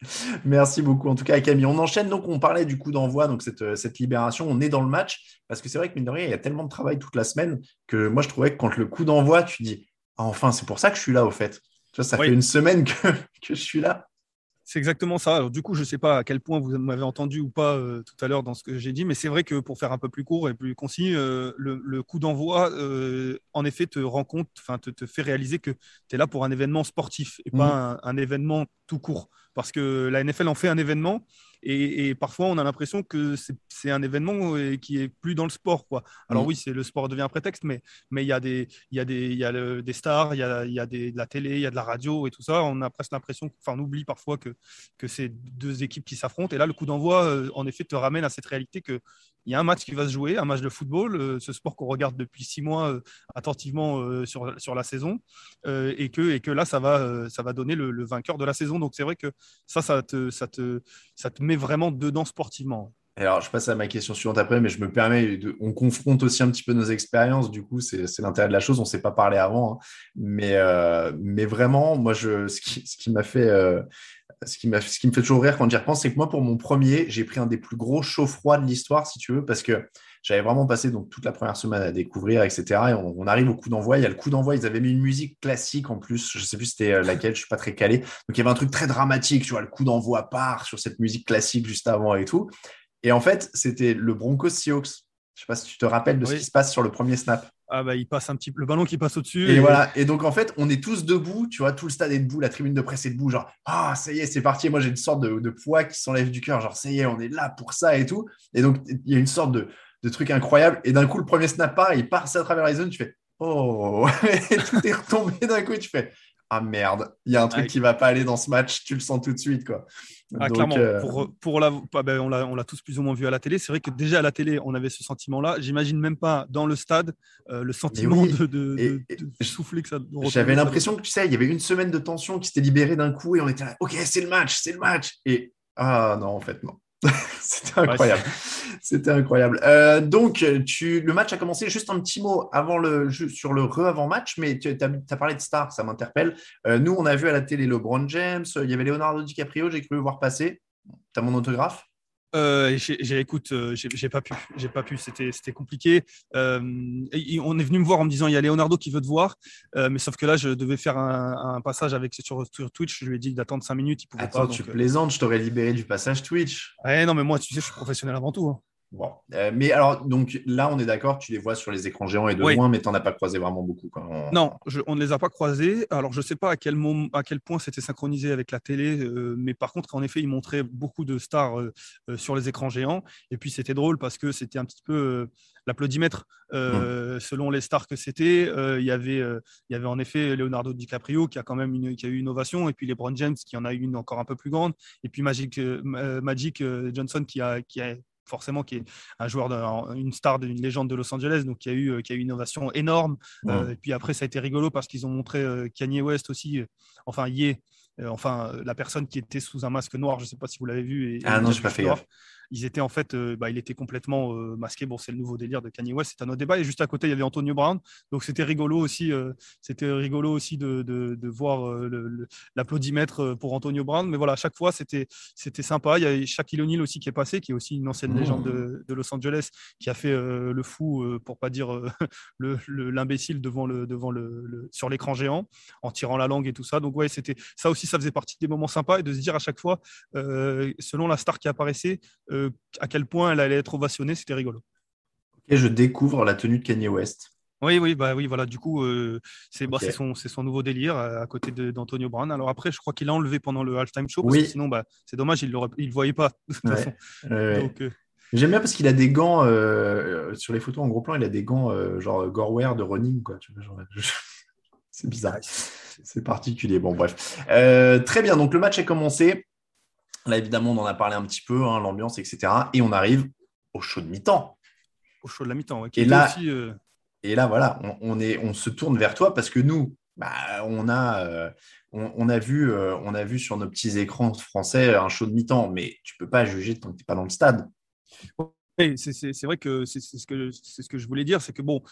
Merci beaucoup en tout cas Camille. On enchaîne donc, on parlait du coup d'envoi, donc cette, cette libération, on est dans le match, parce que c'est vrai que mine de rien, il y a tellement de travail toute la semaine que moi je trouvais que quand le coup d'envoi, tu dis ah, enfin c'est pour ça que je suis là au fait. Tu vois, ça Oui. fait une semaine que, que je suis là. C'est exactement ça. Alors, du coup, je ne sais pas à quel point vous m'avez entendu ou pas euh, tout à l'heure dans ce que j'ai dit, mais c'est vrai que pour faire un peu plus court et plus concis, euh, le, le coup d'envoi, euh, en effet, te rend compte, enfin, te, te fait réaliser que tu es là pour un événement sportif et pas un, un événement tout court. Parce que la NFL en fait un événement et, et parfois on a l'impression que c'est un événement euh, qui est plus dans le sport. Quoi. Alors Mhm. oui, c'est le sport devient un prétexte, mais mais il y a des il y a des il y a le- des stars, il y a y a des, de la télé, il y a de la radio et tout ça. On a presque l'impression, enfin on oublie parfois que que c'est deux équipes qui s'affrontent. Et là, le coup d'envoi, euh, en effet, te ramène à cette réalité que il y a un match qui va se jouer, un match de football, euh, ce sport qu'on regarde depuis six mois attentivement sur, sur la saison, et, que, et que là, ça va, ça va donner le, le vainqueur de la saison. Donc c'est vrai que ça, ça te, ça, te, ça te met vraiment dedans sportivement. Alors, je passe à ma question suivante après, mais je me permets, on confronte aussi un petit peu nos expériences, du coup, c'est l'intérêt de la chose, on ne s'est pas parlé avant, hein. mais, euh, mais vraiment, moi, ce qui, ce qui m'a fait, euh, ce, qui ce qui me fait toujours rire quand j'y repense, c'est que moi, pour mon premier, j'ai pris un des plus gros chauds froids de l'histoire, si tu veux, parce que j'avais vraiment passé donc, toute la première semaine à découvrir, etc. Et on, on arrive au coup d'envoi, il y a le coup d'envoi, ils avaient mis une musique classique en plus, je ne sais plus c'était euh, laquelle, je ne suis pas très calé, donc il y avait un truc très dramatique, tu vois, le coup d'envoi part sur cette musique classique juste avant et tout. Et en fait, c'était le Broncos Seahawks. Je sais pas si tu te rappelles de ce qui se passe sur le premier snap. Ah bah, il passe un petit, le ballon qui passe au-dessus. Et voilà. Et donc, en fait, on est tous debout. Tu vois, tout le stade est debout. La tribune de presse est debout. Genre, ah, ça y est, c'est parti. Moi, j'ai une sorte de, de poids qui s'enlève du cœur. Genre, ça y est, on est là pour ça et tout. Et donc, il y a une sorte de, de truc incroyable. Et d'un coup, le premier snap part, il passe à travers les zones. Tu fais, oh, et tout est retombé d'un coup. Et tu fais, ah merde, il y a un truc Ah, qui va pas aller dans ce match. Tu le sens tout de suite, quoi. Ah, Donc, clairement, euh, pour, pour la, bah, ben, on l'a on l'a tous plus ou moins vu à la télé. C'est vrai que déjà à la télé, on avait ce sentiment-là. J'imagine même pas dans le stade euh, le sentiment oui. de, de, Et- de- et- de souffler que ça. J'avais l'impression que tu sais, il y avait une semaine de tension qui s'était libérée d'un coup et on était là, ok, c'est le match, c'est le match. Et ah non, en fait, non. C'était incroyable. C'était incroyable. Euh, donc, tu, le match a commencé. Juste un petit mot avant le, sur le re-avant-match, mais tu as, parlé de stars, ça m'interpelle. Euh, nous, on a vu à la télé LeBron James, il y avait Leonardo DiCaprio, j'ai cru voir passer. Tu as mon autographe? Euh, j'ai, écoute, euh, j'ai, pas pu, j'ai pas pu, c'était, c'était compliqué. Euh, et on est venu me voir en me disant il y a Leonardo qui veut te voir, Euh, mais sauf que là je devais faire un, un passage avec sur, sur Twitch. Je lui ai dit d'attendre 5 minutes, il pouvait Attends, pas. tu donc, plaisantes, je t'aurais libéré du passage Twitch. ouais, non, mais moi, tu sais, je suis professionnel avant tout. hein. Bon. Euh, mais alors, donc là, on est d'accord, tu les vois sur les écrans géants et de Oui. loin, mais tu n'en as pas croisé vraiment beaucoup. Quoi. On- Non, je- on ne les a pas croisés. Alors, je ne sais pas à quel, moment, à quel point c'était synchronisé avec la télé, euh, mais par contre, en effet, ils montraient beaucoup de stars euh, sur les écrans géants. Et puis, c'était drôle parce que c'était un petit peu l'applaudimètre euh, selon les stars que c'était. Il y avait, il y avait en effet Leonardo DiCaprio qui a quand même une, qui a eu une ovation, et puis LeBron James qui en a eu une encore un peu plus grande, et puis Magic, Magic Johnson qui a, qui a forcément qui est un joueur, de, une star, une légende de Los Angeles, donc qui a eu, qui a eu une ovation énorme. Ouais. Euh, et puis après, ça a été rigolo parce qu'ils ont montré euh, Kanye West aussi, euh, enfin Ye, euh, enfin euh, la personne qui était sous un masque noir, je ne sais pas si vous l'avez vu. Et, Ah non, j'ai pas fait gaffe. Ils étaient en fait, euh, bah, il était complètement euh, masqué. Bon, c'est le nouveau délire de Kanye West, c'est un autre débat. Et juste à côté, il y avait Antonio Brown. Donc c'était rigolo aussi, euh, c'était rigolo aussi de, de, de voir l'applaudimètre pour Antonio Brown. Mais voilà, à chaque fois, c'était c'était sympa. Il y a Shaquille O'Neal aussi qui est passé, qui est aussi une ancienne Mmh. légende de, de Los Angeles, qui a fait le fou, pour pas dire euh, le- le- l'imbécile devant le devant le, le- sur l'écran géant en tirant la langue et tout ça. Donc ouais, c'était ça aussi aussi, ça faisait partie des moments sympas et de se dire à chaque fois, euh, selon la star qui apparaissait, euh, à quel point elle allait être ovationnée, c'était rigolo. Et je découvre la tenue de Kanye West. Oui, oui, bah oui, voilà. Du coup, euh, c'est bah, c'est son, nouveau délire euh, à côté d'Antonio Brown. Alors après, je crois qu'il l'a enlevé pendant le halftime show, parce Oui. que sinon, bah, c'est dommage, il ne le voyait pas. De toute Ouais. façon. Euh, Donc, euh, J'aime bien parce qu'il a des gants euh, sur les photos en gros plan, il a des gants euh, genre Gorewear de running quoi. Je- C'est bizarre, c'est particulier. Bon bref, Euh, très bien. Donc le match est commencé. Là évidemment on en a parlé un petit peu, hein, l'ambiance etc. Et on arrive au show de mi-temps. au show de la mi-temps. ouais, qui Et était là- aussi, euh, Et là voilà, on, on est, on se tourne vers toi parce que nous, bah, on a, euh, on, on a vu, euh, on a vu sur nos petits écrans français un show de mi-temps, mais tu peux pas juger tant que tu n'es pas dans le stade. Oui, c'est- vrai que c'est ce que c'est ce que je voulais dire, c'est que bon,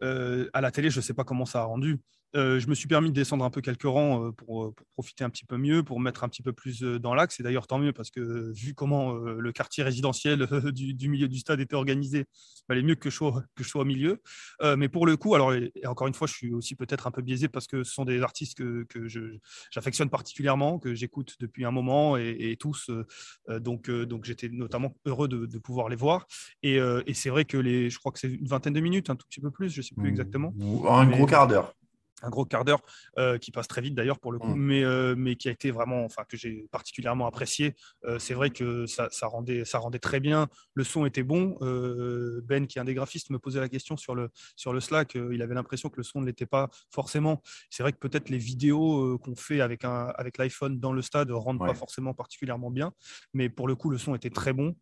à la télé, je ne sais pas comment ça a rendu. Euh, je me suis permis de descendre un peu quelques rangs euh, pour, pour profiter un petit peu mieux, pour mettre un petit peu plus euh, dans l'axe. Et d'ailleurs, tant mieux parce que vu comment le quartier résidentiel du, du milieu du stade était organisé, il valait mieux que je sois, que je sois au milieu. Mais pour le coup, alors et et encore une fois, je suis aussi peut-être un peu biaisé parce que ce sont des artistes que, j'affectionne particulièrement, que j'écoute depuis un moment et, et tous. donc, donc j'étais notamment heureux de, de pouvoir les voir. Et, c'est vrai que les, je crois que c'est une vingtaine de minutes, un tout petit peu plus, je ne sais plus exactement, Ou un Mais- gros quart d'heure. Un gros quart d'heure euh, qui passe très vite d'ailleurs pour le coup, Mm. mais, euh, mais qui a été vraiment, enfin que j'ai particulièrement apprécié. Euh, c'est vrai que ça, ça rendait, ça rendait très bien, le son était bon. Ben, qui est un des graphistes, me posait la question sur le, sur le Slack. il avait l'impression que le son ne l'était pas forcément. C'est vrai que peut-être les vidéos qu'on fait avec, un, avec l'iPhone dans le stade rendent Ouais. pas forcément particulièrement bien, mais pour le coup, le son était très bon.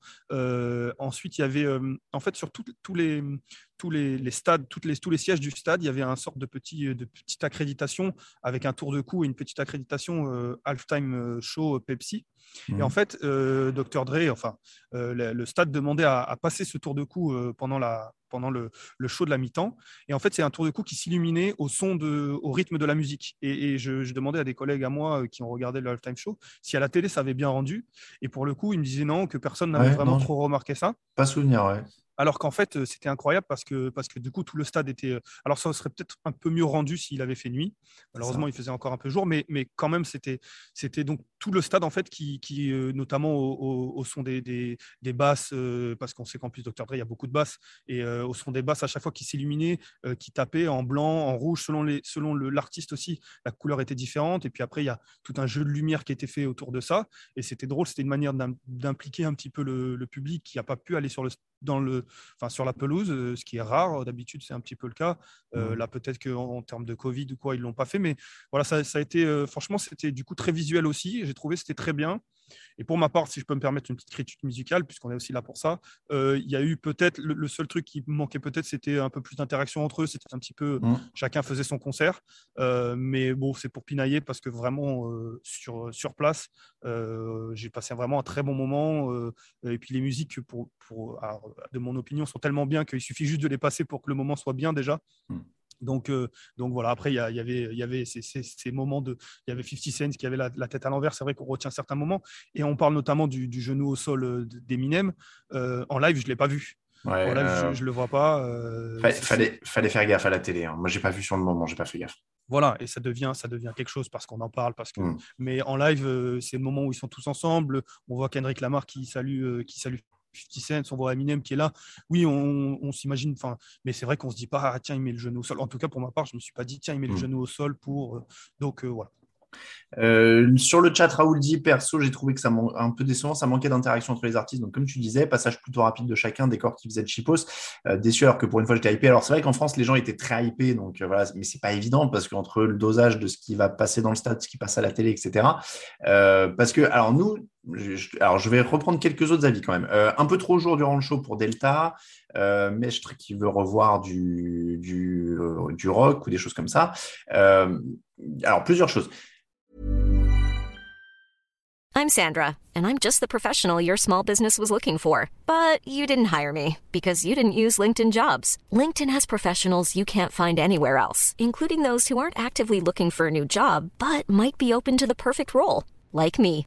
Ensuite, il y avait, en fait, sur tous les, tous les, les stades, toutes les, tous les sièges du stade, il y avait un sorte de, petit, de petite accréditation avec un tour de cou et une petite accréditation euh, halftime euh, show euh, Pepsi. Et Mhm. en fait, euh, Dr. Dre, enfin, le, le stade demandait à, à passer ce tour de cou pendant, la, pendant le, le show de la mi-temps. Et en fait, c'est un tour de cou qui s'illuminait au son de, au rythme de la musique. Et, et je, je demandais à des collègues à moi qui ont regardé le halftime show si à la télé ça avait bien rendu. Et pour le coup, ils me disaient non, que personne n'avait Ouais, vraiment non. trop remarqué ça. Pas souvenir, ouais. Alors qu'en fait, c'était incroyable parce que, parce que du coup, tout le stade était. Alors, ça serait peut-être un peu mieux rendu s'il avait fait nuit. Malheureusement, il faisait encore un peu jour, mais, mais quand même, c'était, c'était donc tout le stade, en fait, qui, qui notamment au, au- au son des, des, des basses, euh, parce qu'on sait qu'en plus, Dr. Dre, il y a beaucoup de basses, et euh, au son des basses, à chaque fois qui s'illuminait, euh, qui tapait en blanc, en rouge, selon, les, selon le- l'artiste aussi, la couleur était différente. Et puis après, il y a tout un jeu de lumière qui était fait autour de ça. Et c'était drôle, c'était une manière d'im- d'impliquer un petit peu le, le public qui n'a pas pu aller sur le dans le, enfin, sur la pelouse, euh, ce qui est rare. D'habitude, c'est un petit peu le cas. Euh, Mhm. Là, peut-être qu'en en termes de Covid ou quoi, ils l'ont pas fait. Mais voilà, ça, ça a été, euh, franchement, c'était du coup très visuel aussi. J'ai trouvé que c'était très bien. Et pour ma part, si je peux me permettre une petite critique musicale, puisqu'on est aussi là pour ça, euh, il y a eu peut-être le, le seul truc qui manquait peut-être, c'était un peu plus d'interaction entre eux. C'était un petit peu, Mhm. chacun faisait son concert. Euh, mais bon, c'est pour pinailler parce que vraiment euh, sur, sur place, j'ai passé vraiment un très bon moment. et puis les musiques, pour, pour, alors, de mon opinion, sont tellement bien qu'il suffit juste de les passer pour que le moment soit bien déjà. Mm. Donc, euh, donc voilà, après, il y, avait, il y avait ces, ces- ces moments de. Il y avait 50 Cent qui avait la, la tête à l'envers. C'est vrai qu'on retient certains moments. Et on parle notamment du, du genou au sol euh, d'Eminem. Euh, en live, je ne l'ai pas vu. Ouais, en live, euh, je ne le vois pas. fallait, fallait faire gaffe à la télé. hein. Moi, j'ai pas vu sur le moment, j'ai pas fait gaffe. Voilà, et ça devient, ça devient quelque chose parce qu'on en parle, parce que. Mm. Mais en live, c'est le moment où ils sont tous ensemble. On voit Kendrick Lamar qui salue, qui salue 50 Cent, on voit Eminem qui est là. Oui, on, on s'imagine, enfin, mais c'est vrai qu'on se dit pas, ah, tiens, il met le genou au sol. En tout cas, pour ma part, je me suis pas dit, tiens, il met le Mm. genou au sol pour. euh, donc euh, voilà. Euh, sur le chat, Raoul dit perso, j'ai trouvé que ça man- un peu décevant, ça manquait d'interaction entre les artistes. Donc, comme tu disais, passage plutôt rapide de chacun, décor qui faisait de chipos. Euh, déçu alors que pour une fois j'étais hypé. Alors, c'est vrai qu'en France, les gens étaient très hypés, donc euh, voilà, mais c'est pas évident parce qu'entre le dosage de ce qui va passer dans le stade, ce qui passe à la télé, etc. Parce que, alors, nous, alors, je vais reprendre quelques autres avis quand même. Euh, un peu trop jour durant le show pour Delta, euh, Mestre qui veut revoir du, du, euh, du rock ou des choses comme ça. Euh, alors, plusieurs choses. I'm Sandra, and I'm just the professional your small business was looking for. But you didn't hire me because you didn't use LinkedIn jobs. LinkedIn has professionals you can't find anywhere else, including those who aren't actively looking for a new job but might be open to the perfect role, like me.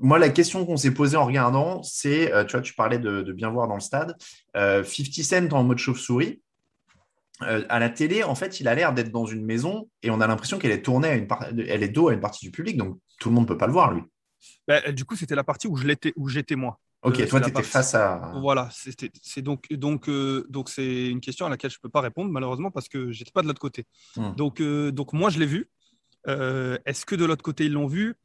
Moi, la question qu'on s'est posée en regardant, c'est, euh, tu vois, tu parlais de, de bien voir dans le stade, euh, 50 Cent en mode chauve-souris. Euh, à la télé, en fait, il a l'air d'être dans une maison et on a l'impression qu'elle est tournée à une part... elle est dos à une partie du public, donc tout le monde ne peut pas le voir, lui. Bah, du coup, c'était la partie où je l'étais, où j'étais moi. Ok, Euh, toi, tu étais partie- face à. Voilà, c'est donc donc euh, donc c'est une question à laquelle je peux pas répondre malheureusement parce que j'étais pas de l'autre côté. Hmm. Donc euh, donc moi je l'ai vu. Euh, Est-ce que de l'autre côté ils l'ont vu?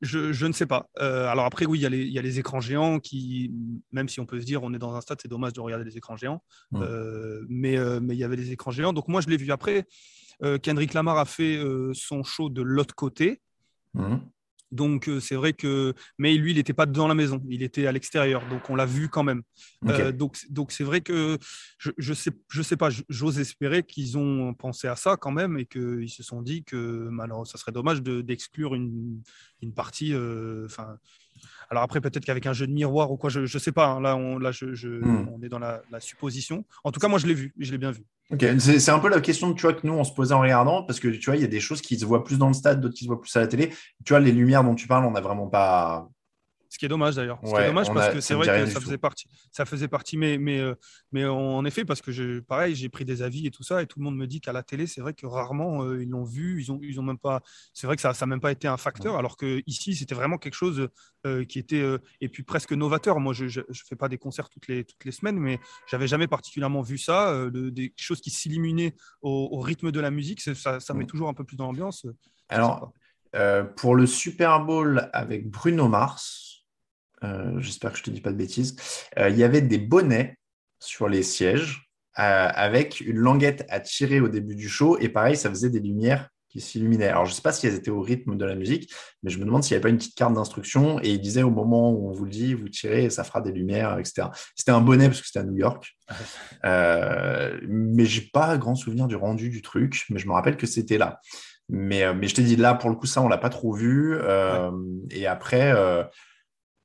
Je, je ne sais pas. Euh, alors après oui il y, a les, il y a les écrans géants qui même si on peut se dire on est dans un stade c'est dommage de regarder les écrans géants. Hmm. Euh, mais euh, mais il y avait les écrans géants donc moi je l'ai vu après. Kendrick Lamar a fait son show de l'autre côté. Mhm. Donc euh, c'est vrai que, mais lui, il n'était pas dans la maison, il était à l'extérieur, donc on l'a vu quand même. Euh, donc donc c'est vrai que je, je sais je sais pas, j'ose espérer qu'ils ont pensé à ça quand même et qu'ils se sont dit que malheureusement ça serait dommage de- d'exclure une, une partie. euh, Enfin, alors après peut-être qu'avec un jeu de miroir ou quoi, je je sais pas. hein, là on là je, je- Hmm. on est dans la, la supposition. En tout cas moi je l'ai vu, je l'ai bien vu. C'est un peu la question tu vois, que nous, on se posait en regardant, parce que tu vois, il y a des choses qui se voient plus dans le stade, d'autres qui se voient plus à la télé. Tu vois, les lumières dont tu parles, on n'a vraiment pas. Ce qui est dommage d'ailleurs. Ce qui est dommage parce a- que c'est vrai que ça tout. faisait partie. Ça faisait partie, mais, mais, euh, mais en effet, parce que je, pareil, j'ai pris des avis et tout ça, et tout le monde me dit qu'à la télé, c'est vrai que rarement euh, ils l'ont vu, ils ont, ils ont même pas. C'est vrai que ça, ça n'a même pas été un facteur, alors que ici, c'était vraiment quelque chose euh, qui était euh, et puis presque novateur. Moi, je, je, je fais pas des concerts toutes les toutes les semaines, mais j'avais jamais particulièrement vu ça, de- des choses qui s'illuminaient au, au rythme de la musique. Ça, ça met Mm. toujours un peu plus dans l'ambiance. Alors, pour le Super Bowl avec Bruno Mars, j'espère que je te dis pas de bêtises, euh, il y avait des bonnets sur les sièges euh, avec une languette à tirer au début du show, et pareil, ça faisait des lumières qui s'illuminaient. Alors, je sais pas si elles étaient au rythme de la musique, mais je me demande s'il n'y avait pas une petite carte d'instruction, et il disait au moment où on vous le dit, vous tirez, et ça fera des lumières, etc. C'était un bonnet parce que c'était à New York. Euh, mais j'ai pas grand souvenir du rendu du truc, mais je me rappelle que c'était là. Mais, euh, mais je t'ai dit, là, pour le coup, ça, on l'a pas trop vu. Euh, Et après, euh,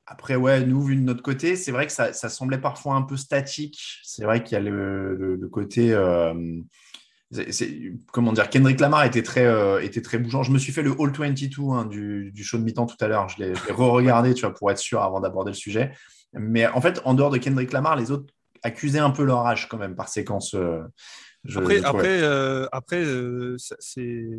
après, ouais, nous, vu de notre côté, c'est vrai que ça, semblait parfois un peu statique. C'est vrai qu'il y a le, côté. euh, comment dire, Kendrick Lamar était très, euh, était très bougeant. Je me suis fait le All 22 hein, du, du show de mi-temps tout à l'heure. Je l'ai je l'ai re-regardé, tu vois, pour être sûr avant d'aborder le sujet. Mais en fait, en dehors de Kendrick Lamar, les autres accusaient un peu leur âge quand même par séquence. euh, je- Après, je après, euh, après euh, c'est,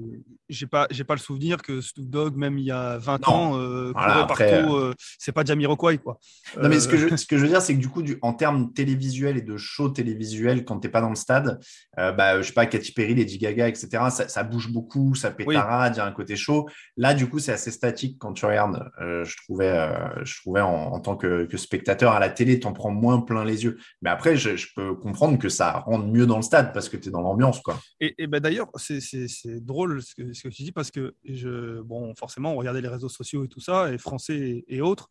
j'ai pas, j'ai pas le souvenir que Snoop Dogg, même il y a 20 Non. ans, euh, Voilà, courait après, partout. euh, c'est pas Jamiroquai, quoi. Non, mais ce que, je, ce que je veux dire, c'est que du coup, du, en termes télévisuels et de show télévisuel, quand tu n'es pas dans le stade, bah, je sais pas, Katy Perry, Lady Gaga, etc., ça, ça bouge beaucoup, ça pétarade, il y a un côté chaud. Là, du coup, c'est assez statique quand tu regardes. Je trouvais, je trouvais en, en tant que, que spectateur à la télé, tu en prends moins plein les yeux. Mais après, je, je peux comprendre que ça rende mieux dans le stade parce que tu es dans l'ambiance. quoi. Et, et ben d'ailleurs, c'est, drôle ce que, ce que tu dis parce que je, bon, forcément, on regardait les réseaux sociaux et tout ça, et français et, et autres.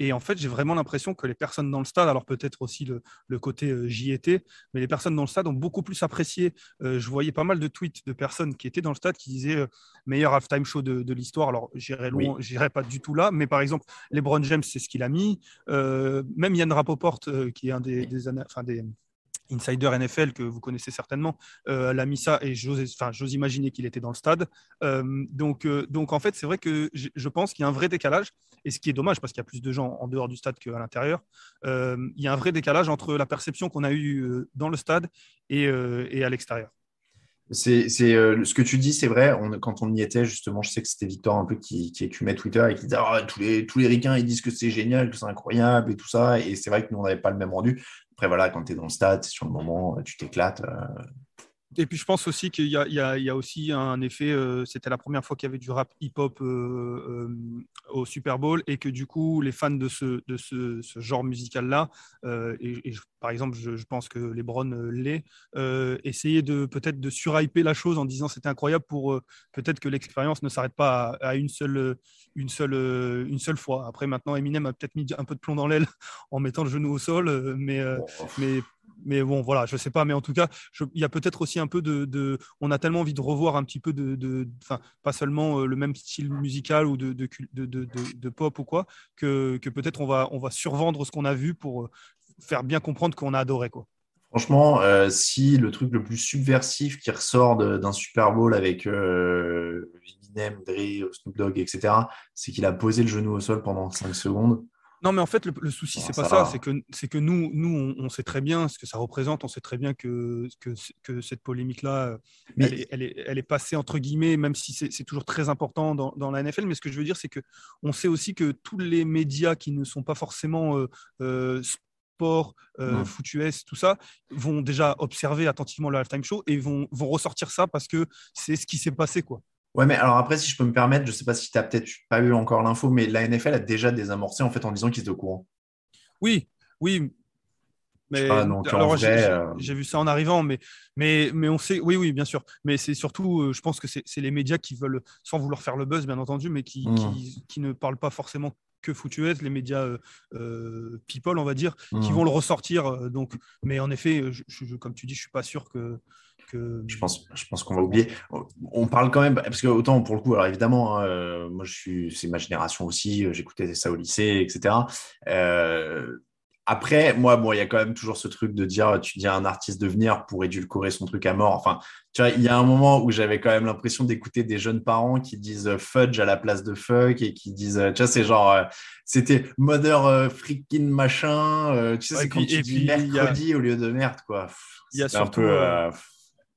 Et en fait, j'ai vraiment l'impression que les personnes dans le stade, alors peut-être aussi le, le côté euh, j'y étais, mais les personnes dans le stade ont beaucoup plus apprécié. Euh, je voyais pas mal de tweets de personnes qui étaient dans le stade qui disaient euh, meilleur halftime show de, de l'histoire. Alors, j'irai loin, j'irai pas du tout là, mais par exemple, LeBron James, c'est ce qu'il a mis. Euh, même Yann Rapoport, euh, qui est un des, des, des insider NFL que vous connaissez certainement, euh, l'a mis ça et j'ose imaginer qu'il était dans le stade. Euh, donc, euh, donc en fait, c'est vrai que je pense qu'il y a un vrai décalage et ce qui est dommage parce qu'il y a plus de gens en dehors du stade qu'à l'intérieur. Euh, il y a un vrai décalage entre la perception qu'on a eue dans le stade et, à l'extérieur. C'est ce que tu dis, c'est vrai. Quand on y était, justement, je sais que c'était Victor un peu qui, qui écumait Twitter et qui disait Ah, tous, les, tous les ricains, ils disent que c'est génial, que c'est incroyable et tout ça. Et c'est vrai que nous, on n'avait pas le même rendu. Après, voilà, quand tu es dans le stade, sur le moment, tu t'éclates. euh, Et puis je pense aussi qu'il y, y, y a, aussi un effet, euh, c'était la première fois qu'il y avait du rap hip-hop euh, euh, au Super Bowl et que du coup les fans de ce, de ce, ce genre musical-là, et, par exemple je, je pense que Lebron l'est, essayaient de peut-être de surhyper la chose en disant c'était incroyable pour peut-être que l'expérience ne s'arrête pas à, à, une, seule, une, seule, une seule fois. Après maintenant Eminem a peut-être mis un peu de plomb dans l'aile en mettant le genou au sol, mais, oh. mais mais bon, voilà, je sais pas. Mais en tout cas, il y a peut-être aussi un peu de, On a tellement envie de revoir un petit peu de. pas seulement euh, le même style musical ou de, de, pop ou quoi, que, peut-être on va, on survendre ce qu'on a vu pour euh, faire bien comprendre qu'on a adoré, quoi. Franchement, euh, si le truc le plus subversif qui ressort d'un Super Bowl avec euh, Eminem, Dre, Snoop Dogg, etc., c'est qu'il a posé le genou au sol pendant 5 secondes. Non, mais en fait, le, le souci, c'est pas ça. C'est que, c'est que nous, nous on, on, sait très bien ce que ça représente. On sait très bien que, que, que cette polémique-là, mais... elle, est, elle, est, elle, est, passée entre guillemets, même si c'est, toujours très important dans, dans, la NFL. Mais ce que je veux dire, c'est que on sait aussi que tous les médias qui ne sont pas forcément euh, euh, sport, euh, foot US, tout ça, vont déjà observer attentivement le halftime show et vont, vont ressortir ça parce que c'est ce qui s'est passé, quoi. Ouais, mais alors après, si je peux me permettre, je ne sais pas si tu n'as peut-être pas eu encore l'info, mais la NFL a déjà désamorcé en fait en disant qu'ils étaient au courant. Oui, oui. Mais pas, alors, j'ai, euh... j'ai vu ça en arrivant, mais, mais, mais on sait, oui, oui, bien sûr. Mais c'est surtout, euh, je pense que c'est, les médias qui veulent, sans vouloir faire le buzz, bien entendu, mais qui, mmh. qui, qui, ne parlent pas forcément que foutueuse, les médias euh, people, on va dire, mmh. qui vont le ressortir. Donc, mais en effet, je, je, comme tu dis, je suis pas sûr que, que... Je pense, je pense qu'on va oublier. On parle quand même, parce que autant pour le coup, alors évidemment, hein, euh, moi je suis, c'est ma génération aussi, j'écoutais ça au lycée, etc. Euh, après, moi, bon, il y a quand même toujours ce truc de dire, tu dis à un artiste de venir pour édulcorer son truc à mort. Enfin, tu vois, il y a un moment où j'avais quand même l'impression d'écouter des jeunes parents qui disent fudge à la place de fuck et qui disent, tu vois, c'est genre, euh, c'était mother euh, freaking machin. Euh, tu sais, ouais, c'est quand tu dis mercredi a... au lieu de merde, quoi. Il y a surtout, un peu.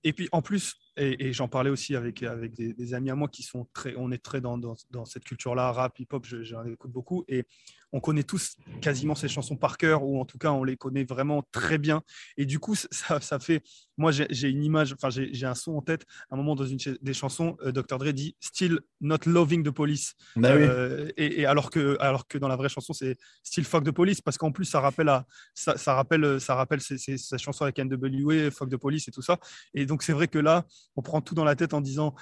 Et puis, en plus, et, j'en parlais aussi avec, des, amis à moi qui sont très, on est très dans cette culture-là, rap, hip-hop, j'en écoute beaucoup. Et on connaît tous quasiment ces chansons par cœur, ou en tout cas, on les connaît vraiment très bien. Et du coup, ça, ça fait. Moi, j'ai une image, enfin, j'ai un son en tête. À un moment, dans une des chansons, euh, Dr. Dre dit Still not loving the police. Bah euh, oui. et, et, alors, que, alors que dans la vraie chanson, c'est Still fuck the police, parce qu'en plus, ça rappelle, à, ça, ça rappelle, ça rappelle ces, ces, ces chansons avec NWA, fuck the police et tout ça. Et donc, c'est vrai que là, on prend tout dans la tête en disant.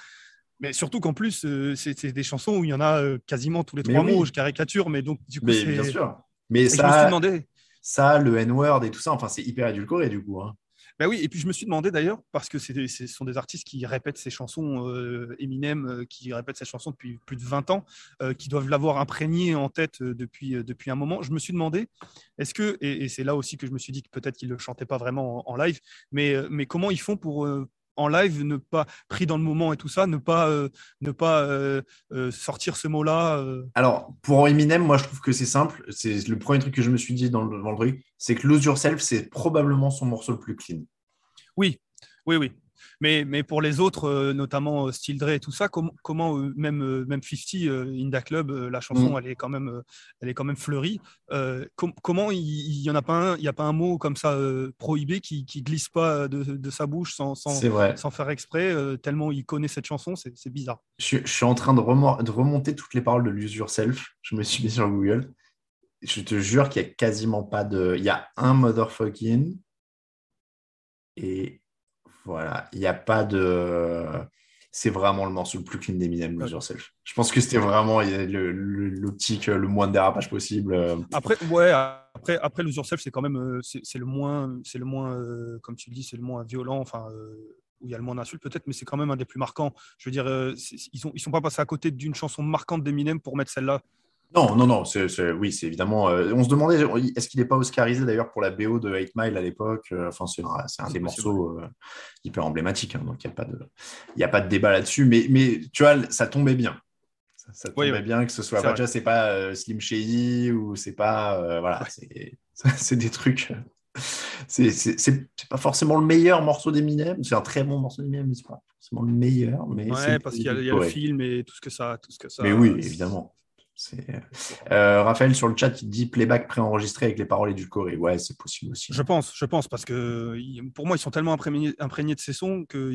Mais surtout qu'en plus, euh, c'est des chansons où il y en a euh, quasiment tous les trois oui. mots, je caricature, mais donc du coup, mais bien sûr. Mais et ça, je me suis demandé. ça, le N-word et tout ça, enfin, c'est hyper édulcoré du coup. Hein. Ben oui, et puis je me suis demandé d'ailleurs, parce que ce sont des artistes qui répètent ces chansons, euh, Eminem, euh, qui répètent ces chansons depuis plus de 20 ans, euh, qui doivent l'avoir imprégné en tête depuis, depuis un moment. Je me suis demandé, est-ce que, et, et c'est là aussi que je me suis dit que peut-être qu'ils ne le chantaient pas vraiment en, en live, mais, mais comment ils font pour, en live, ne pas pris dans le moment et tout ça, ne pas, euh, ne pas euh, euh, sortir ce mot-là. Alors, pour Eminem, moi, je trouve que c'est simple. C'est le premier truc que je me suis dit dans le, dans le truc, c'est que Lose Yourself, c'est probablement son morceau le plus clean. Oui, oui, oui. Mais, mais pour les autres, euh, notamment euh, Steel Dre et tout ça, com comment euh, même, même 50, Inda Club, la chanson, mmh. elle, est quand même, elle est quand même fleurie. Com comment il n'y en a pas un, il y a pas un mot comme ça prohibé qui, qui glisse pas de, de sa bouche sans, sans, sans faire exprès, tellement il connaît cette chanson, c'est bizarre. Je, je, suis en train de, remonter toutes les paroles de Lose Yourself. Je me suis mis sur Google. Je te jure qu'il n'y a quasiment pas de. Il y a un motherfucking et voilà, il n'y a pas de. C'est vraiment le morceau le plus clean d'Eminem, Lose Yourself. Je pense que c'était vraiment l'optique, le, le, moins de dérapage possible. Après, ouais, après, après Lose Yourself, c'est quand même c'est le moins, c'est le moins, euh, comme tu le dis, c'est le moins violent. Enfin, euh, où il y a le moins d'insultes peut-être, mais c'est quand même un des plus marquants. Je veux dire, euh, ils ne ils sont pas passés à côté d'une chanson marquante d'Eminem pour mettre celle-là. Non, non, non, c'est, c'est, oui, c'est évidemment. Euh, on se demandait, est-ce qu'il n'est pas oscarisé d'ailleurs pour la BO de 8 Mile à l'époque euh, Enfin, c'est, un des possible. morceaux euh, hyper emblématiques, hein, donc il n'y a, pas de, y a pas de débat là-dessus. Mais, mais tu vois, ça tombait bien. Ça, ça tombait oui, bien que ce soit. Pas, c'est pas euh, Slim Shady ou c'est pas. voilà, ouais. c'est, des trucs. C'est, pas forcément le meilleur morceau d'Eminem. C'est un très bon morceau d'Eminem, mais c'est pas forcément le meilleur. Mais ouais, parce qu'il y a, il y a le film et tout ce que ça. Tout ce que ça mais oui, évidemment Euh, Raphaël sur le chat, il dit playback préenregistré avec les paroles édulcorées. Ouais, c'est possible aussi. Je pense, je pense, parce que pour moi, ils sont tellement imprégnés, imprégnés de ces sons que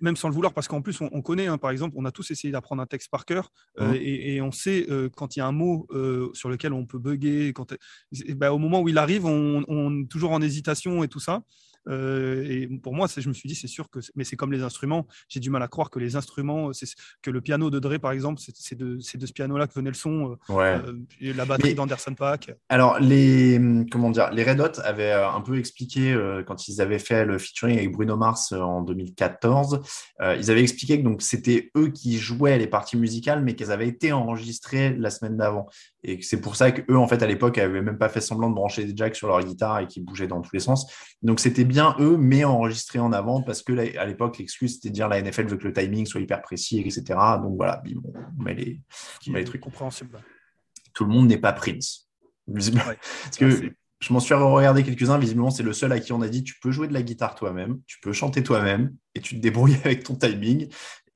même sans le vouloir, parce qu'en plus, on, connaît, hein, par exemple, on a tous essayé d'apprendre un texte par cœur, euh, mmh. et, on sait euh, quand il y a un mot sur lequel on peut bugger, quand, bah, au moment où il arrive, on, on, est toujours en hésitation et tout ça. Euh, et pour moi, je me suis dit, c'est sûr que, mais c'est comme les instruments. J'ai du mal à croire que les instruments, que le piano de Dre, par exemple, c'est de, de, ce piano-là que venait le son. Euh, ouais. Euh, la batterie d'Anderson Paak. Alors, les, comment dire, les Red Hot avaient un peu expliqué quand ils avaient fait le featuring avec Bruno Mars en 2014. ils avaient expliqué que donc c'était eux qui jouaient les parties musicales, mais qu'elles avaient été enregistrées la semaine d'avant. Et c'est pour ça qu'eux, en fait, à l'époque, n'avaient même pas fait semblant de brancher des jacks sur leur guitare et qui bougeaient dans tous les sens. Donc, c'était bien eux, mais enregistrés en avant parce que à l'époque, l'excuse, c'était de dire la NFL veut que le timing soit hyper précis, etc. Donc, voilà, on met les, on met les trucs. Compréhensible. Tout le monde n'est pas Prince. parce que je m'en suis regardé quelques-uns. Visiblement, c'est le seul à qui on a dit tu peux jouer de la guitare toi-même, tu peux chanter toi-même et tu te débrouilles avec ton timing.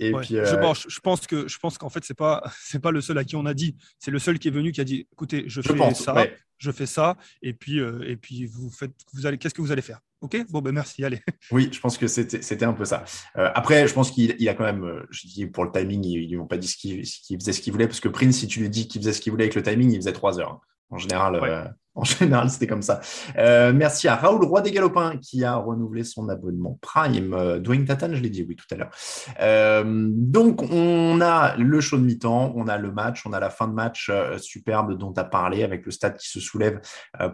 Et puis, euh, je, pense que je pense qu'en fait c'est pas c'est pas le seul à qui on a dit, c'est le seul qui est venu qui a dit écoutez je fais ça, je fais ça. Et puis euh, et puis vous faites vous allez qu'est-ce que vous allez faire? Ok? Bon ben merci. Allez. Oui je pense que c'était un peu ça. Euh, après je pense qu'il a quand même je dis pour le timing ils n'ont pas dit qu'il faisait ce qu'il voulait parce que Prince si tu lui dis qu'il faisait ce qu'il voulait avec le timing il faisait trois heures. En général, euh, en général, c'était comme ça. Euh, merci à Raoul Roi des Galopins qui a renouvelé son abonnement Prime. Euh, Dwayne Tatan, je l'ai dit, oui, tout à l'heure. donc, on a le show de mi-temps, on a le match, on a la fin de match superbe dont tu as parlé avec le stade qui se soulève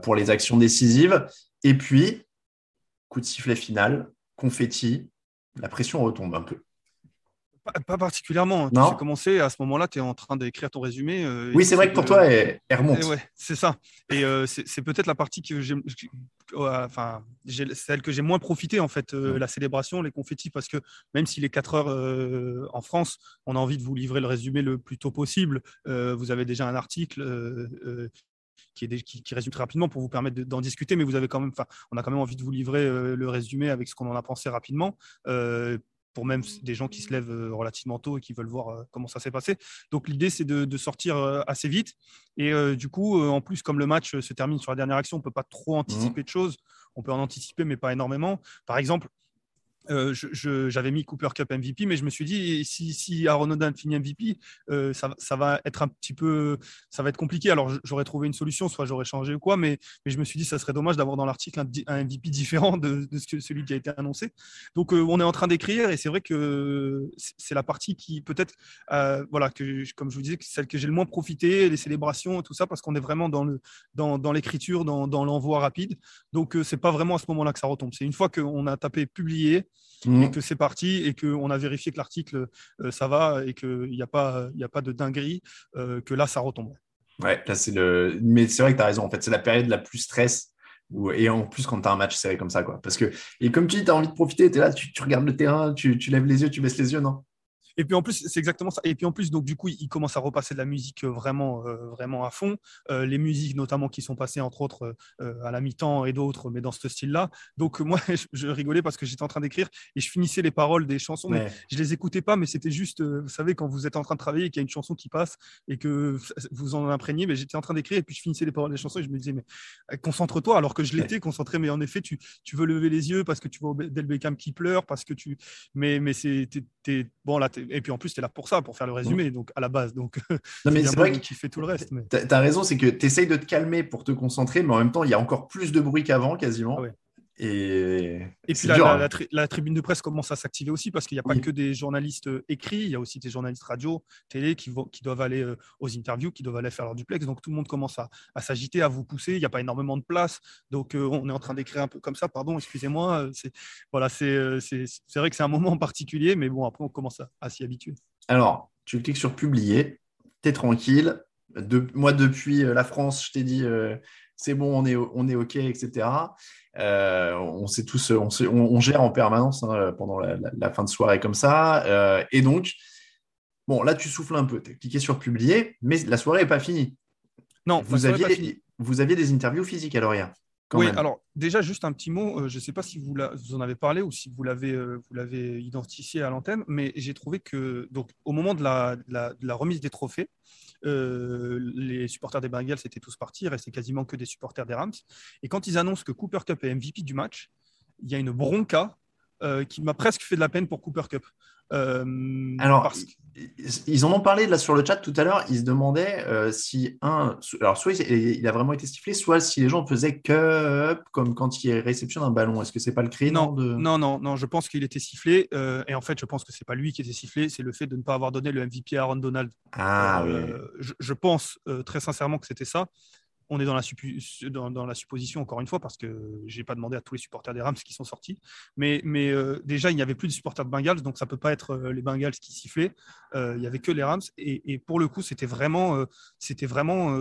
pour les actions décisives. Et puis, coup de sifflet final, confetti, la pression retombe un peu. Pas, particulièrement. Tu as commencé à ce moment-là, tu es en train d'écrire ton résumé. Euh, oui, c'est vrai que pour toi, elle, remonte. Ouais, c'est ça. Et euh, c'est peut-être la partie que j'ai, enfin, celle que j'ai moins profité en fait, euh, la célébration, les confettis, parce que même s'il est 4 heures en France, on a envie de vous livrer le résumé le plus tôt possible. vous avez déjà un article. Qui, est, qui, qui, résume très rapidement pour vous permettre d'en discuter, mais vous avez quand même, on a quand même envie de vous livrer le résumé avec ce qu'on en a pensé rapidement pour même des gens qui se lèvent euh, relativement tôt et qui veulent voir euh, comment ça s'est passé. Donc l'idée, c'est de, sortir euh, assez vite. Et du coup, en plus, comme le match se termine sur la dernière action, on ne peut pas trop anticiper mmh. de choses. On peut en anticiper, mais pas énormément. Par exemple, euh, j'avais mis Cooper Cup MVP, mais je me suis dit, si, si Aaron finit MVP, euh, ça, va être un petit peu, ça va être compliqué. Alors, j'aurais trouvé une solution, soit j'aurais changé ou quoi, mais, je me suis dit, ça serait dommage d'avoir dans l'article un, MVP différent de, celui qui a été annoncé. Donc, euh, on est en train d'écrire, et c'est vrai que c'est la partie qui, peut-être, voilà, comme je vous disais, celle que j'ai le moins profité, les célébrations, tout ça, parce qu'on est vraiment dans l'écriture, dans, l'envoi rapide. Donc, c'est pas vraiment à ce moment-là que ça retombe. C'est une fois qu'on a tapé publier, et que c'est parti et qu'on a vérifié que l'article, euh, ça va et qu'il n'y a, pas, a pas de dinguerie, euh, que là, ça retombe. Ouais, là, c'est le. Mais c'est vrai que tu as raison. En fait, c'est la période la plus stress. Et en plus, quand tu as un match serré comme ça, quoi. Parce que, et comme tu dis, tu as envie de profiter, tu es là, tu, tu, regardes le terrain, tu, tu lèves les yeux, tu baisses les yeux, non? Et puis en plus, c'est exactement ça. Et puis en plus, donc du coup, il commence à repasser de la musique euh, vraiment, euh, vraiment à fond. Euh, les musiques notamment qui sont passées entre autres à la mi-temps et d'autres, mais dans ce style-là. Donc moi, je, rigolais parce que j'étais en train d'écrire et je finissais les paroles des chansons, mais je les écoutais pas. Mais c'était juste, vous savez, quand vous êtes en train de travailler et qu'il y a une chanson qui passe et que vous en imprégnez, mais j'étais en train d'écrire et puis je finissais les paroles des chansons et je me disais, mais concentre-toi. Alors que je l'étais concentré, mais en effet, tu, tu, veux lever les yeux parce que tu vois Del Beckham qui pleure, parce que tu, mais mais c'est bon là. Et puis en plus, tu es là pour ça, pour faire le résumé, donc à la base. Donc, non, mais c'est vrai que tu fais tout le reste. Tu as raison, c'est que tu essayes de te calmer pour te concentrer, mais en même temps, il y a encore plus de bruit qu'avant, quasiment. Ah et, et puis hein. la, tribune de presse commence à s'activer aussi parce qu'il n'y a pas que des journalistes euh, écrits, il y a aussi des journalistes radio, télé qui, qui doivent aller euh, aux interviews, qui doivent aller faire leur duplex. Donc tout le monde commence à, s'agiter, à vous pousser. Il n'y a pas énormément de place. Donc euh, on est en train d'écrire un peu comme ça. Pardon, excusez-moi. C'est voilà, c'est vrai que c'est un moment particulier, mais bon, après on commence à, s'y habituer. Alors, tu cliques sur publier, tu es tranquille. De, moi, depuis la France, je t'ai dit c'est bon, on est, on est OK, etc. Euh, on sait tous, on, on, gère en permanence hein, pendant la, fin de soirée comme ça. Euh, et donc, bon, là, tu souffles un peu. Tu as cliqué sur publier, mais la soirée n'est pas finie. Non, vous aviez, vous aviez des interviews physiques alors hier. quand oui, même. alors déjà, juste un petit mot. euh, je ne sais pas si vous, la- vous en avez parlé ou si vous l'avez euh, identifié à l'antenne, mais j'ai trouvé que donc, au moment de la, de la- de la remise des trophées, euh, les supporters des Bengals étaient tous partis. Il restait quasiment que des supporters des Rams. Et quand ils annoncent que Cooper Cup est MVP du match, il y a une bronca euh, qui m'a presque fait de la peine pour Cooper Cup. Euh, Alors, parce que- ils en ont parlé là sur le chat tout à l'heure. Ils se demandaient euh, si un, alors soit il a vraiment été sifflé, soit si les gens faisaient cup comme quand il réceptionne un ballon. Est-ce que c'est pas le cri Non, de... non, non, non, je pense qu'il était sifflé. euh, et en fait, je pense que c'est pas lui qui était sifflé, c'est le fait de ne pas avoir donné le MVP à Aaron Donald. Ah oui. Je, je pense très sincèrement que c'était ça. On est dans la, supposition, encore une fois, parce que j'ai pas demandé à tous les supporters des Rams qui sont sortis. Mais, euh, déjà, il n'y avait plus de supporters de Bengals, donc ça peut pas être euh, les Bengals qui sifflaient. Euh, il y avait que les Rams. Et, pour le coup, c'était vraiment. c'était vraiment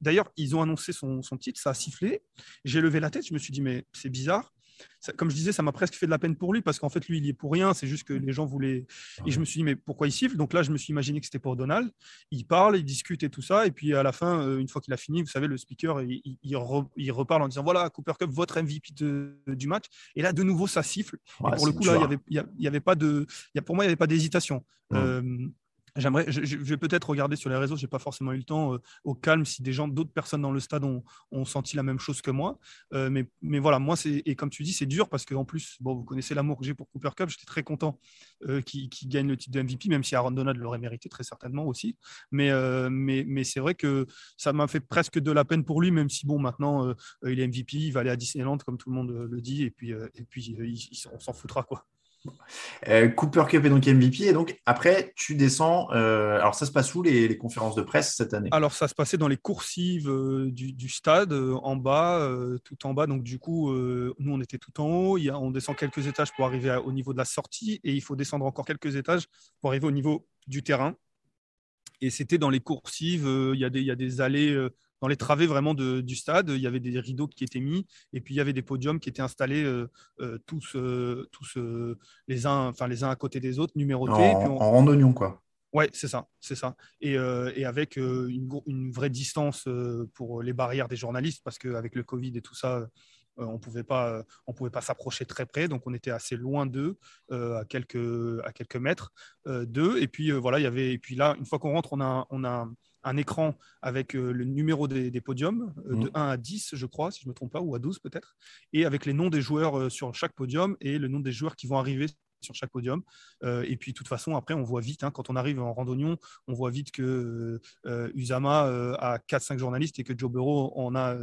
D'ailleurs, ils ont annoncé son, son titre, ça a sifflé. J'ai levé la tête, je me suis dit, mais c'est bizarre. Ça- comme je disais, ça m'a presque fait de la peine pour lui parce qu'en fait, lui, il y est pour rien. C'est juste que les gens voulaient. Et je me suis dit, mais pourquoi il siffle? Donc là, je me suis imaginé que c'était pour Donald. Il parle, il discute et tout ça. Et puis à la fin, euh, une fois qu'il a fini, vous savez, le speaker, il, il- il re- il reparle en disant voilà, Cooper Cup, votre MVP de- du match. Et là, de nouveau, ça siffle. Ouais, et pour le coup, là, il dur. y avait, y pas de. il y a- pour moi, il n'y avait pas d'hésitation. Mm. Euh, J'aimerais, je, vais peut-être regarder sur les réseaux, j'ai pas forcément eu le temps, euh, au calme, si des gens, d'autres personnes dans le stade ont, senti la même chose que moi. Euh, mais, mais voilà, moi, c'est, et comme tu dis, c'est dur parce qu'en plus, bon, vous connaissez l'amour que j'ai pour Cooper Cup, j'étais très content euh, qu'il, gagne le titre de MVP, même si Aaron Donald l'aurait mérité très certainement aussi. Mais, mais, mais c'est vrai que ça m'a fait presque de la peine pour lui, même si bon, maintenant, il est MVP, il va aller à Disneyland, comme tout le monde le dit, et puis, et puis on s'en foutra, quoi. Euh, Cooper Cup est donc MVP et donc après tu descends. euh, alors ça se passe où les, conférences de presse cette année? Alors, ça se passait dans les coursives euh, du, stade, en bas, tout en bas. Donc, du coup, nous, on était tout en haut. On descend quelques étages pour arriver au niveau de la sortie et il faut descendre encore quelques étages pour arriver au niveau du terrain. Et c'était dans les coursives. il, y a des, il y a des allées dans les travées vraiment de- du stade. Il y avait des rideaux qui étaient mis et puis il y avait des podiums qui étaient installés euh, euh, tous, euh, tous les, uns, enfin, les uns à côté des autres, numérotés. en, puis on- en randonnion quoi. Ouais, c'est ça, c'est ça. Et, euh, et avec euh, une, vraie distance euh, pour les barrières des journalistes, parce qu'avec le Covid et tout ça, on pouvait pas, on pouvait pas s'approcher très près, donc on était assez loin d'eux, à quelques, à quelques mètres d'eux. Et puis voilà, il y avait, et puis là, une fois qu'on rentre, on a, on a un écran avec euh, le numéro des, des podiums, euh, de Mhm. 1 à 10, je crois, si je ne me trompe pas, ou à 12 peut-être, et avec les noms des joueurs euh, sur chaque podium et le nom des joueurs qui vont arriver sur chaque podium. Euh, et puis, de toute façon, après, on voit vite, hein, quand on arrive en randonnion, on voit vite que euh, Usama euh, a 4-5 journalistes et que Joe Burrow en a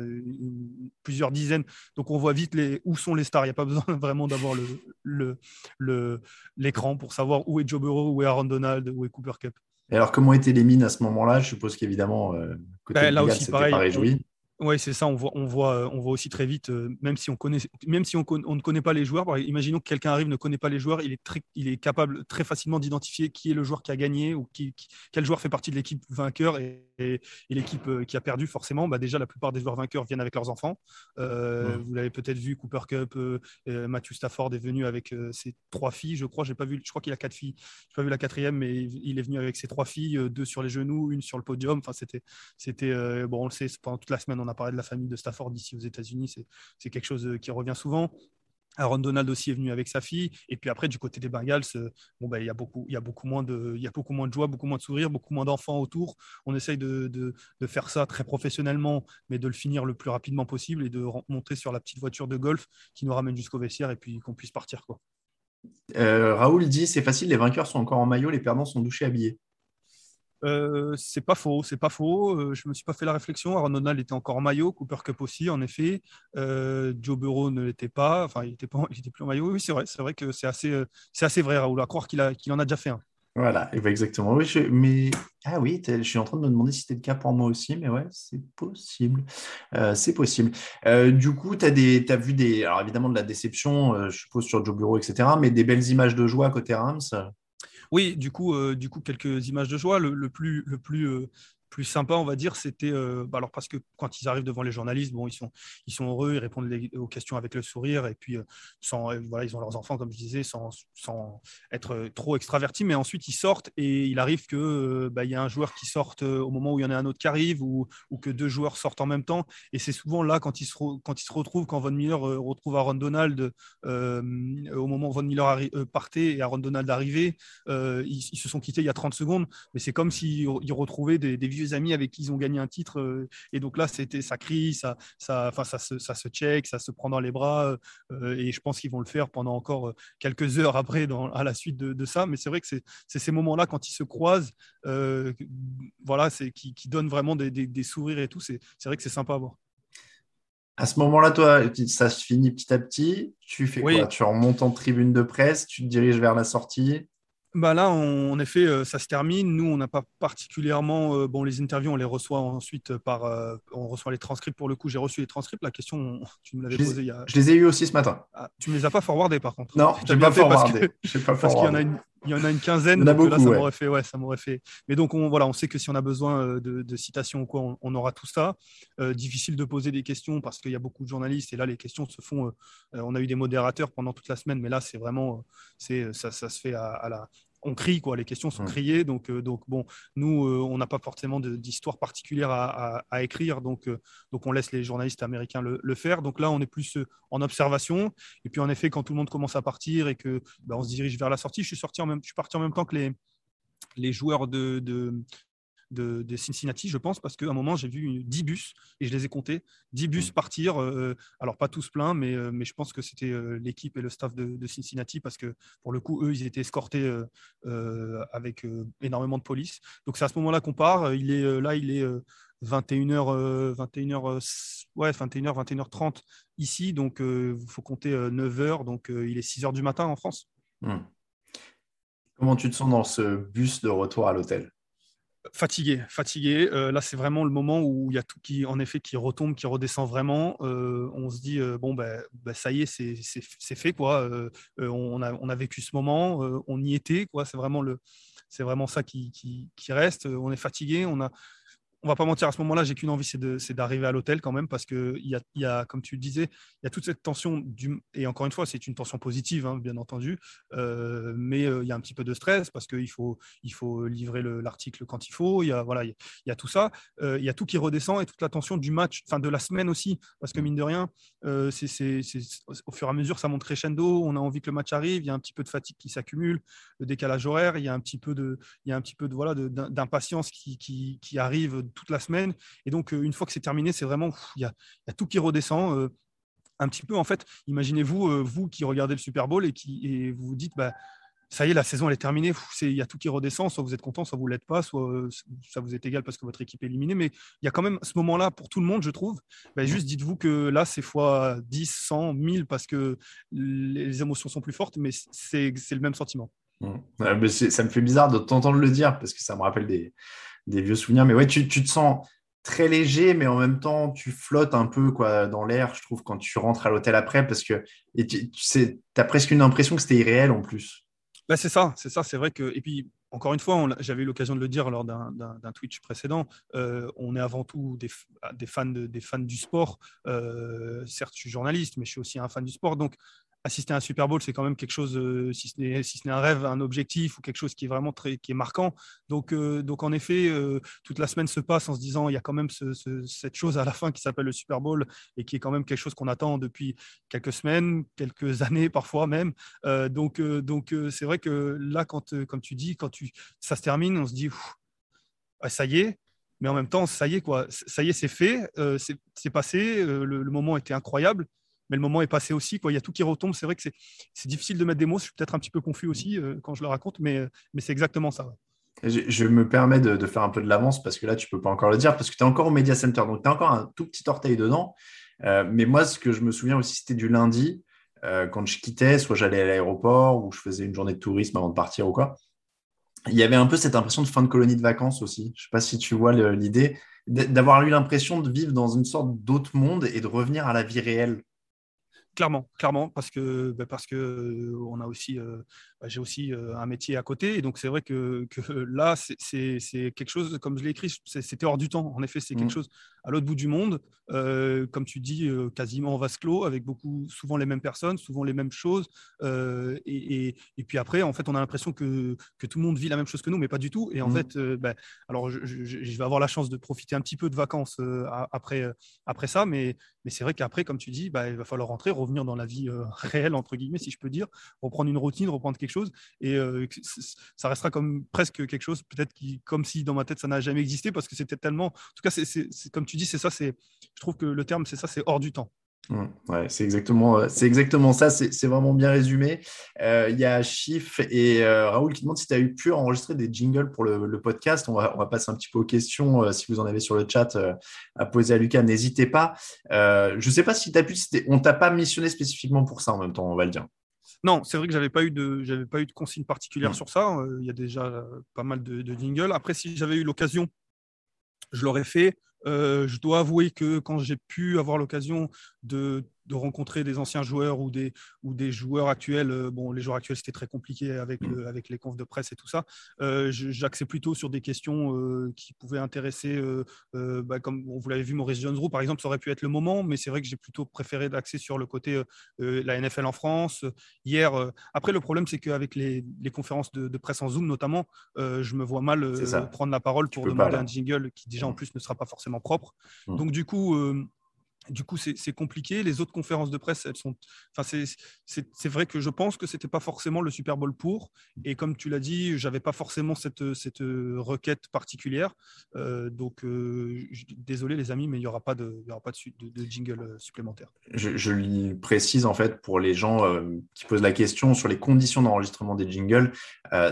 plusieurs dizaines. Donc, on voit vite les, où sont les stars. Il n'y a pas besoin vraiment d'avoir le, le, le- l'écran pour savoir où est Joe Burrow, où est Aaron Donald, où est Cooper Cup. Et alors comment étaient les mines à ce moment-là? Je suppose qu'évidemment euh, côté Ben, là aussi, pareil, pas réjoui. Oui, c'est ça. On voit, on voit, euh, on voit aussi très vite, euh, même si on connaît, même si on, con- on ne connaît pas les joueurs. par exemple, Imaginons que quelqu'un arrive, ne connaît pas les joueurs, il est très, il est capable très facilement d'identifier qui est le joueur qui a gagné ou qui, qui- quel joueur fait partie de l'équipe vainqueur et, et- et l'équipe euh, qui a perdu. Forcément, bah déjà la plupart des joueurs vainqueurs viennent avec leurs enfants. Euh. Vous l'avez peut-être vu, Cooper Cup, euh, Matthew Stafford est venu avec ses trois filles, je crois. J'ai pas vu, je crois qu'il a quatre filles. J'ai pas vu la quatrième, mais il est venu avec ses trois filles, deux sur les genoux, une sur le podium. Enfin, c'était c'était bon, on le sait, pendant toute la semaine, on a parlé de la famille de Stafford ici aux États-Unis. C'est- quelque chose euh, qui revient souvent. Aaron Donald aussi est venu avec sa fille. Et puis après, du côté des Bengals, euh, bon, ben, il, y a beaucoup, il, y a beaucoup moins de, il y a beaucoup moins de joie, beaucoup moins de sourire, beaucoup moins d'enfants autour. On essaye de, de- de faire ça très professionnellement, mais de le finir le plus rapidement possible et de monter sur la petite voiture de golf qui nous ramène jusqu'au vestiaire et puis qu'on puisse partir. Quoi. Euh, Raoul dit c'est facile, les vainqueurs sont encore en maillot, les perdants sont douchés habillés. Euh, c'est pas faux, c'est pas faux. Euh, je me suis pas fait la réflexion. Aaron Donald était encore en maillot, Cooper Cup aussi, en effet. Euh, Joe Burrow ne l'était pas. Enfin, il était pas, il était plus en maillot. Oui, c'est vrai, c'est vrai que c'est assez, euh, c'est assez vrai, Raoul. À croire qu'il a, en a déjà fait un. Voilà, et ben exactement. Oui, je- mais ah oui, je suis en train de me demander si c'était le cas pour moi aussi, mais ouais, c'est possible. C'est possible. Du coup, tu as, t'as vu des, alors évidemment de la déception, je suppose sur Joe Bureau, etc., mais des belles images de joie côté Rams? Oui, du coup, euh, du coup, quelques images de joie. Le, le plus, le plus, euh, plus sympa, on va dire, c'était euh, bah, alors parce que quand ils arrivent devant les journalistes, bon, ils sont, ils sont heureux, ils répondent aux questions avec le sourire et puis euh, sans, euh, voilà, ils ont leurs enfants, comme je disais, sans, sans être trop extravertis. Mais ensuite, ils sortent et il arrive que bah, y a un joueur qui sorte au moment où il y en a un autre qui arrive ou, que deux joueurs sortent en même temps. Et c'est souvent là quand ils se, quand ils se retrouvent, quand Von Miller retrouve Aaron Donald au moment où Von Miller partait et Aaron Donald arrivait, ils, se sont quittés il y a 30 secondes, mais c'est comme s'ils retrouvaient des, des amis avec qui ils ont gagné un titre. Euh, et donc là, c'était ça crie, ça, ça, enfin, ça, se, ça se check, ça se prend dans les bras. Euh, et je pense qu'ils vont le faire pendant encore euh, quelques heures après, dans, à la suite de, ça. Mais c'est vrai que c'est ces moments-là, quand ils se croisent, voilà, c'est qui, qui donnent vraiment des, des, sourires et tout. C'est vrai que c'est sympa à voir. À ce moment-là, toi, ça se finit petit à petit. Tu fais quoi? Tu remontes en tribune de presse, tu te diriges vers la sortie? Bah là, en effet, euh, ça se termine. Nous, on n'a pas particulièrement. Euh, bon, les interviews, on les reçoit ensuite par. Euh, on reçoit les transcripts. Pour le coup, j'ai reçu les transcripts. La question, tu me l'avais posée il y a. Je les ai eu aussi ce matin. Ah, tu ne les as pas forwardés, par contre. Non, je n'ai pas forwardé. Parce qu'il y en a une, il y en a une quinzaine. donc là, ça m'aurait fait, ouais, ça m'aurait fait. Mais donc, on, voilà, on sait que si on a besoin de, citations ou quoi, on, aura tout ça. difficile de poser des questions parce qu'il y a beaucoup de journalistes et là, les questions se font. on a eu des modérateurs pendant toute la semaine, mais là, c'est vraiment, c'est ça, ça, se fait à la, on crie, quoi. Les questions sont criées. Donc, euh, donc bon, nous, euh, on n'a pas forcément d'histoire particulière à, écrire. Donc, euh, donc, on laisse les journalistes américains le, faire. Donc là, on est plus en observation. Et puis, en effet, quand tout le monde commence à partir et que bah, on se dirige vers la sortie, je suis, sorti en même, je suis parti en même temps que les, les joueurs de, de, Cincinnati, je pense, parce qu'à un moment, j'ai vu 10 bus et je les ai comptés. 10 bus mm. partir, euh, alors pas tous pleins, mais, euh, mais je pense que c'était euh, l'équipe et le staff de, Cincinnati parce que pour le coup, eux, ils étaient escortés avec énormément de police. Donc c'est à ce moment-là qu'on part. Il est, là, il est 21h, 21h, ouais, 21h, 21h30 ici, donc il faut compter 9h, donc il est 6h du matin en France. Mm. Comment tu te sens dans ce bus de retour à l'hôtel? Fatigué, fatigué. Euh, là, c'est vraiment le moment où il y a tout qui, en effet, qui retombe, qui redescend vraiment. Euh, on se dit euh, bon, ben, ben, ça y est, c'est fait quoi. On a, on, a, vécu ce moment, on y était quoi. C'est vraiment le, c'est vraiment ça qui, qui, qui, reste. On est fatigué, on a, on va pas mentir, à ce moment-là, j'ai qu'une envie, c'est d'arriver à l'hôtel quand même, parce qu'il y a, y a, comme tu disais, il y a toute cette tension, du, et encore une fois, c'est une tension positive, hein, bien entendu, euh, mais euh, il y a un petit peu de stress, parce qu'il faut, il faut livrer l'article quand il faut, il y a, voilà, il y a tout ça, euh, il y a tout qui redescend, et toute la tension du match, enfin de la semaine aussi, parce que mine de rien, c'est au fur et à mesure, ça monte crescendo, on a envie que le match arrive, il y a un petit peu de fatigue qui s'accumule, le décalage horaire, il y a un petit peu de, il y un petit peu de, voilà, d'impatience qui, qui, qui arrive toute la semaine. Et donc, euh, une fois que c'est terminé, c'est vraiment, il y, a, tout qui redescend. Euh, un petit peu, en fait, imaginez-vous, euh, vous qui regardez le Super Bowl et qui vous vous dites, bah, ça y est, la saison elle est terminée, il y a tout qui redescend, soit vous êtes content, soit vous ne l'êtes pas, soit ça vous est égal parce que votre équipe est éliminée, mais il y a quand même ce moment-là pour tout le monde, je trouve. Bah, juste dites-vous que là, c'est fois 10, 100, 1000 parce que les émotions sont plus fortes, mais c'est le même sentiment. Mmh. ça me fait bizarre de t'entendre le dire parce que ça me rappelle des, des vieux souvenirs. Mais ouais, tu, te sens très léger, mais en même temps, tu flottes un peu quoi, dans l'air, je trouve, quand tu rentres à l'hôtel après, parce que tu as presque une impression que c'était irréel en plus. Bah, c'est ça, c'est ça, c'est vrai que. Et puis, encore une fois, j'avais eu l'occasion de le dire lors d'un Twitch précédent, euh, on est avant tout des, fans, de, des fans du sport. Euh, certes, je suis journaliste, mais je suis aussi un fan du sport. Donc, assister à un Super Bowl, c'est quand même quelque chose, euh, si ce n'est un rêve, un objectif ou quelque chose qui est vraiment très, qui est marquant. Donc, euh, donc en effet, euh, toute la semaine se passe en se disant, il y a quand même cette chose à la fin qui s'appelle le Super Bowl et qui est quand même quelque chose qu'on attend depuis quelques semaines, quelques années parfois même. donc, donc c'est vrai que là, quand, comme tu dis, quand tu, ça se termine, on se dit, ça y est. Mais en même temps, ça y est, quoi. Ça y est, c'est fait, c'est passé, le moment était incroyable mais le moment est passé aussi. Quoi. Il y a tout qui retombe. C'est vrai que c'est difficile de mettre des mots. Je suis peut-être un petit peu confus aussi euh, quand je le raconte, mais, euh, c'est exactement ça. Je, me permets de, faire un peu de l'avance parce que là, tu ne peux pas encore le dire parce que tu es encore au Media Center. Donc, tu as encore un tout petit orteil dedans. Euh, mais moi, ce que je me souviens aussi, c'était du lundi. quand je quittais, soit j'allais à l'aéroport ou je faisais une journée de tourisme avant de partir ou quoi. Il y avait un peu cette impression de fin de colonie de vacances aussi. Je ne sais pas si tu vois l'idée d'avoir eu l'impression de vivre dans une sorte d'autre monde et de revenir à la vie réelle. Clairement, clairement, parce que bah, parce que euh, on a aussi, euh, bah, j'ai aussi euh, un métier à côté, et donc c'est vrai que, que là, c'est quelque chose, comme je l'ai écrit, c'était hors du temps. En effet, c'est quelque Mm. chose à l'autre bout du monde, comme tu dis, quasiment en vase clos, avec beaucoup, souvent les mêmes personnes, souvent les mêmes choses, et, et, et puis après, en fait, on a l'impression que, que tout le monde vit la même chose que nous, mais pas du tout. Et en Mm. fait, bah, alors je, je- je vais avoir la chance de profiter un petit peu de vacances après, après ça, mais mais c'est vrai qu'après, comme tu dis, bah, il va falloir rentrer, revenir dans la vie réelle, entre guillemets, si je peux dire, reprendre une routine, reprendre quelque chose. Et ça restera comme presque quelque chose, peut-être qui, comme si dans ma tête, ça n'a jamais existé, parce que c'était tellement. En tout cas, c'est- comme tu dis, c'est ça, c'est, je trouve que le terme, c'est ça, c'est hors du temps. Ouais, c'est exactement, euh, c'est exactement ça, c'est vraiment bien résumé. Euh, Il y a Chiff et euh, Raoul qui demandent si tu as eu pu enregistrer des jingles pour le, le podcast. On va, on va passer un petit peu aux questions. euh, si vous en avez sur le chat à poser à Lucas, n'hésitez pas. Je ne sais pas si tu as pu, on t'a pas missionné spécifiquement pour ça en même temps, on va le dire. Non, c'est vrai que j'avais pas eu de, j'avais pas eu de consigne particulière Mm. sur ça. Il y a déjà pas mal de, de jingles. Après, si j'avais eu l'occasion, je l'aurais fait. Euh, je dois avouer que quand j'ai pu avoir l'occasion de, de rencontrer des anciens joueurs ou des, ou des joueurs actuels, euh, bon, les joueurs actuels c'était très compliqué avec, le- avec les confs de presse et tout ça. Euh, J'axais plutôt sur des questions euh, qui pouvaient intéresser, euh, bah, comme vous l'avez vu, Maurice Jones-Roux par exemple, ça aurait pu être le moment, mais c'est vrai que j'ai plutôt préféré d'axer sur le côté la NFL en France. Hier, après, le problème c'est qu'avec les, les conférences de, de presse en Zoom notamment, je me vois mal prendre la parole pour pas, demander un jingle qui déjà en Mm. plus ne sera pas forcément propre. Mm. Donc du coup, du coup, c'est compliqué. Les autres conférences de presse, elles sont. Enfin, c'est- vrai que je pense que c'était pas forcément le Super Bowl pour. Et comme tu l'as dit, j'avais pas forcément cette, requête particulière. Euh, donc, euh, désolé les amis, mais il y aura pas de, y aura pas de, jingle euh, supplémentaire. Je, je précise en fait pour les gens qui posent la question sur les conditions d'enregistrement des jingles.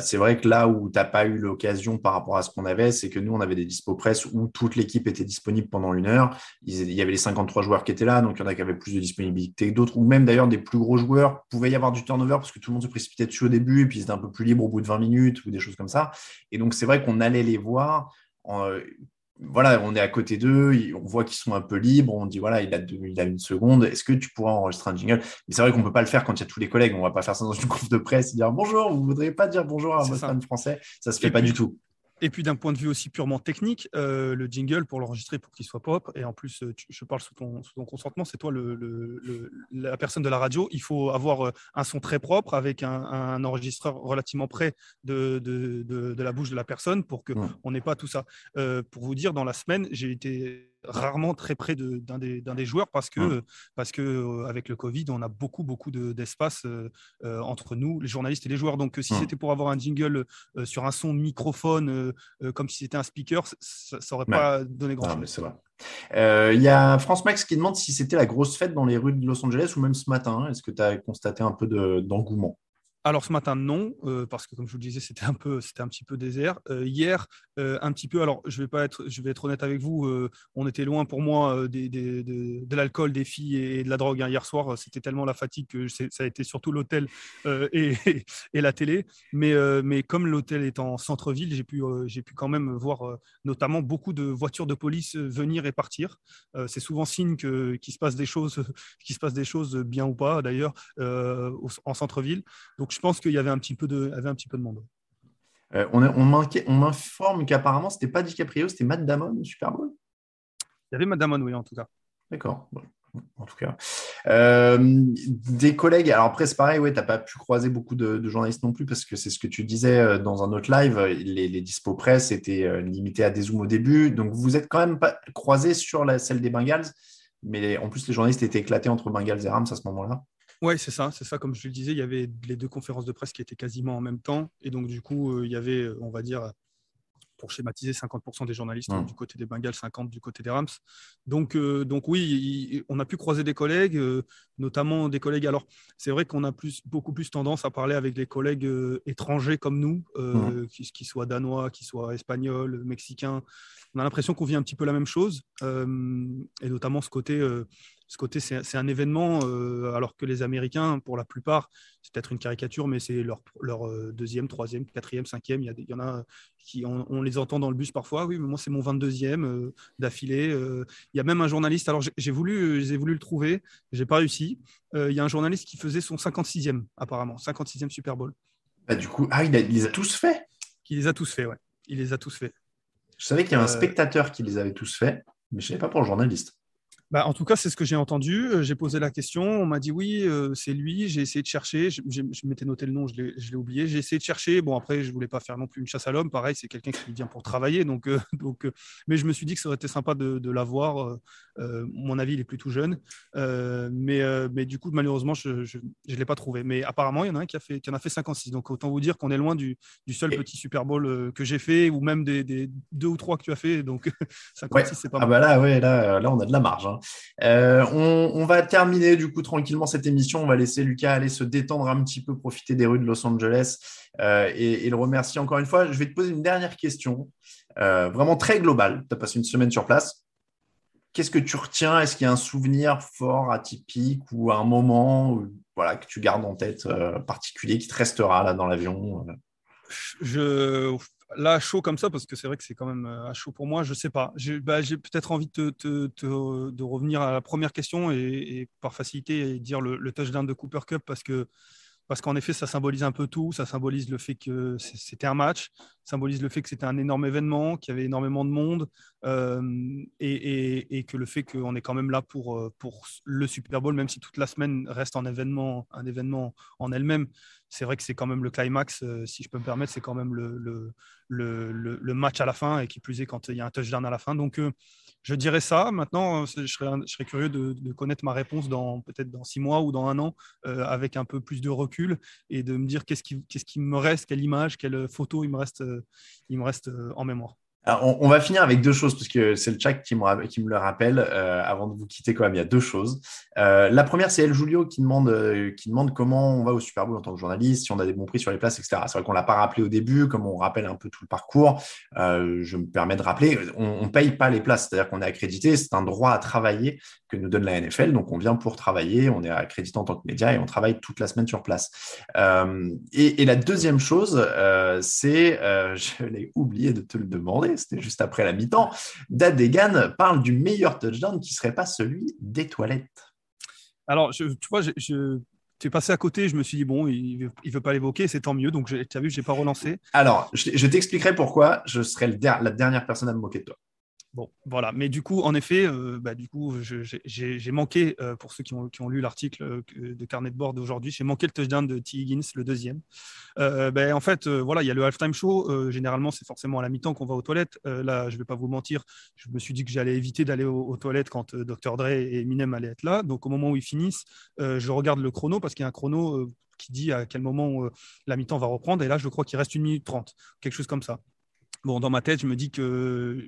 c'est vrai que là où tu n'as pas eu l'occasion par rapport à ce qu'on avait, c'est que nous, on avait des dispo presse où toute l'équipe était disponible pendant une heure. Il y avait les 53 joueurs qui étaient là, donc il y en a qui avaient plus de disponibilité que d'autres, ou même d'ailleurs des plus gros joueurs. pouvait y avoir du turnover parce que tout le monde se précipitait dessus au début, et puis ils étaient un peu plus libres au bout de 20 minutes ou des choses comme ça. Et donc c'est vrai qu'on allait les voir. en- euh, voilà, on est à côté d'eux, on voit qu'ils sont un peu libres, on dit voilà, il a, deux- il a une seconde, est-ce que tu pourras enregistrer un jingle? Mais c'est vrai qu'on peut pas le faire quand il y a tous les collègues, on va pas faire ça dans une conf de presse et dire bonjour, vous voudriez pas dire bonjour à votre fan français? Ça se fait Et pas puis- du tout. Et puis d'un point de vue aussi purement technique, euh, le jingle pour l'enregistrer pour qu'il soit propre, et en plus euh, tu- je parle sous ton, sous ton consentement, c'est toi le, le- le- la personne de la radio, il faut avoir euh, un son très propre avec un, un enregistreur relativement près de, de, de- de la bouche de la personne pour qu'on Mm. n'ait pas tout ça. Euh, pour vous dire, dans la semaine, j'ai été rarement très près de- d'un des, d'un des joueurs parce que, Mm. parce que euh, avec le Covid, on a beaucoup, beaucoup de- d'espace euh, euh, entre nous, les journalistes et les joueurs. Donc euh, si c'était pour avoir un jingle euh, sur un son microphone, euh, euh, comme si c'était un speaker, ça, ça aurait Ouais. pas donné grand Non, mais chose. c'est vrai. Euh, Il y a France Max qui demande si c'était la grosse fête dans les rues de Los Angeles ou même ce matin. Est-ce que tu as constaté un peu de- d'engouement? Alors ce matin, non, euh, parce que comme je vous le disais, c'était un un petit peu désert. Euh, hier, euh, un petit peu. Alors je vais pas être, je vais être honnête avec vous. on était loin pour moi de, l'alcool, des filles et de la drogue. hein. Hier soir, c'était tellement la fatigue que ça a été surtout l'hôtel et, la télé. Mais, mais comme l'hôtel est en centre-ville, j'ai pu, j'ai pu quand même voir notamment beaucoup de voitures de police venir et partir. C'est souvent signe que qu'il se passe des choses, se passe des choses bien ou pas d'ailleurs en centre-ville. Donc pense qu'il y avait un petit peu de, avait un petit peu de monde. Euh, on a- m'informe qu'apparemment, c'était pas DiCaprio, c'était Matt Damon au Super Bowl? Il y avait Madame Onway en tout cas. D'accord. Bon, en tout cas. Euh, des collègues, alors après, c'est pareil, ouais, tu n'as pas pu croiser beaucoup de, de journalistes non plus, parce que c'est ce que tu disais euh, dans un autre live, les, les dispo presse étaient limités à des zooms au début. Donc, vous êtes quand même pas croisés sur la, celle des Bengals, mais en plus, les journalistes étaient éclatés entre Bengals et Rams à ce moment-là. Oui, c'est ça, c'est ça. Comme je le disais, il y avait les deux conférences de presse qui étaient quasiment en même temps, et donc du coup, euh, il y avait, euh, on va dire, pour schématiser, 50% des journalistes du côté des Bengals, 50 du côté des Rams. Donc, euh, donc oui, il- on a pu croiser des collègues, euh, notamment des collègues. Alors, c'est vrai qu'on a plus, beaucoup plus tendance à parler avec des collègues euh, étrangers comme nous, qu'ils soient danois, qu'ils soient espagnols, mexicains. On a l'impression qu'on vit un petit peu la même chose, et notamment ce côté. Euh, ce côté, c'est un événement, euh, alors que les Américains, pour la plupart, c'est peut-être une caricature, mais c'est leur, leur euh, deuxième, troisième, quatrième, cinquième. Il y, a il y en a qui, on, les entend dans le bus parfois. Oui, mais moi, c'est mon 22e euh, d'affilée. il y a même un journaliste, alors j'ai voulu, le trouver, j'ai pas réussi. il y a un journaliste qui faisait son 56e, apparemment, 56e Super Bowl. Bah, du coup, ah, il, il les a tous faits? Il les a tous faits, ouais. Il les a tous faits. Je savais qu'il y a un spectateur qui les avait tous faits, mais je ne savais pas pour le journaliste. Bah, en tout cas, c'est ce que j'ai entendu. Euh, j'ai posé la question. On m'a dit oui, euh, c'est lui. J'ai essayé de chercher. Je, m'étais noté le nom, je l'ai oublié. J'ai essayé de chercher. Bon, après, je voulais pas faire non plus une chasse à l'homme. Pareil, c'est quelqu'un qui vient pour travailler. Donc, euh, donc, mais je me suis dit que ça aurait été sympa de, de l'avoir. mon avis, il est plutôt jeune. mais, mais du coup, malheureusement, je ne l'ai pas trouvé. Mais apparemment, il y en a un qui, a fait, qui en a fait 56. Donc, autant vous dire qu'on est loin du, du seul petit Super Bowl que j'ai fait ou même des, des, deux ou trois que tu as fait. Donc, 56, c'est pas mal. Ah, bah là, ouais, là, là, on a de la marge. Hein. Euh, on, va terminer du coup tranquillement cette émission. On va laisser Lucas aller se détendre un petit peu, profiter des rues de Los Angeles euh, et, le remercier encore une fois. Je vais te poser une dernière question, euh, vraiment très globale. Tu as passé une semaine sur place. Qu'est-ce que tu retiens? Est-ce qu'il y a un souvenir fort, atypique ou un moment voilà, que tu gardes en tête particulier qui te restera là dans l'avion je, là, chaud comme ça, parce que c'est vrai que c'est quand même euh, chaud pour moi, je sais pas. J'ai bah, peut-être envie de, de, revenir à la première question et, par facilité dire le, le touchdown de Cooper Cup parce que parce qu'en effet, ça symbolise un peu tout. Ça symbolise le fait que c'était un match, symbolise le fait que c'était un énorme événement, qu'il y avait énormément de monde, euh, et, que le fait qu'on est quand même là pour, euh, pour le Super Bowl, même si toute la semaine reste un événement, un événement en elle-même. C'est vrai que c'est quand même le climax, euh, si je peux me permettre, c'est quand même le, le, le, match à la fin, et qui plus est quand il y a un touchdown à la fin. Donc, je dirais ça. Maintenant, je serais, je serais curieux de, connaître ma réponse dans peut-être dans six mois ou dans un an, avec un peu plus de recul, et de me dire qu'est-ce qui, qu'est-ce qui me reste, quelle image, quelle photo il me reste il me reste euh, en mémoire. On, va finir avec deux choses, parce que c'est le chat qui me, le rappelle. Euh, avant de vous quitter, quand même, il y a deux choses. Euh, la première, c'est El Julio qui demande, qui demande comment on va au Super Bowl en tant que journaliste, si on a des bons prix sur les places, etc. C'est vrai qu'on ne l'a pas rappelé au début, comme on rappelle un peu tout le parcours. je me permets de rappeler, on ne paye pas les places, c'est-à-dire qu'on est accrédité, c'est un droit à travailler que nous donne la NFL. Donc, on vient pour travailler, on est accrédité en tant que média et on travaille toute la semaine sur place. Euh, et, la deuxième chose, euh, c'est, euh, je l'ai oublié de te le demander, c'était juste après la mi-temps, Dadegan parle du meilleur touchdown qui ne serait pas celui des toilettes. Alors, tu vois, je, je es passé à côté, je me suis dit, bon, il ne veut, pas l'évoquer, c'est tant mieux. Donc, tu as vu, je n'ai pas relancé. Alors, je, t'expliquerai pourquoi je serai la dernière personne à me moquer de toi. Bon, voilà. Mais du coup, en effet, euh, bah, du coup, j'ai manqué, euh, pour ceux qui ont, qui ont lu l'article euh, de Carnet de bord d'aujourd'hui, j'ai manqué le touchdown de T. Higgins, le deuxième. Ben, en fait, voilà, il y a le halftime show. généralement, c'est forcément à la mi-temps qu'on va aux toilettes. là, je ne vais pas vous mentir, je me suis dit que j'allais éviter d'aller aux, toilettes quand Dr. Dre et Eminem allaient être là. Donc, au moment où ils finissent, je regarde le chrono parce qu'il y a un chrono qui dit à quel moment la mi-temps va reprendre. Et là, je crois qu'il reste une minute trente, quelque chose comme ça. Bon, dans ma tête, je me dis que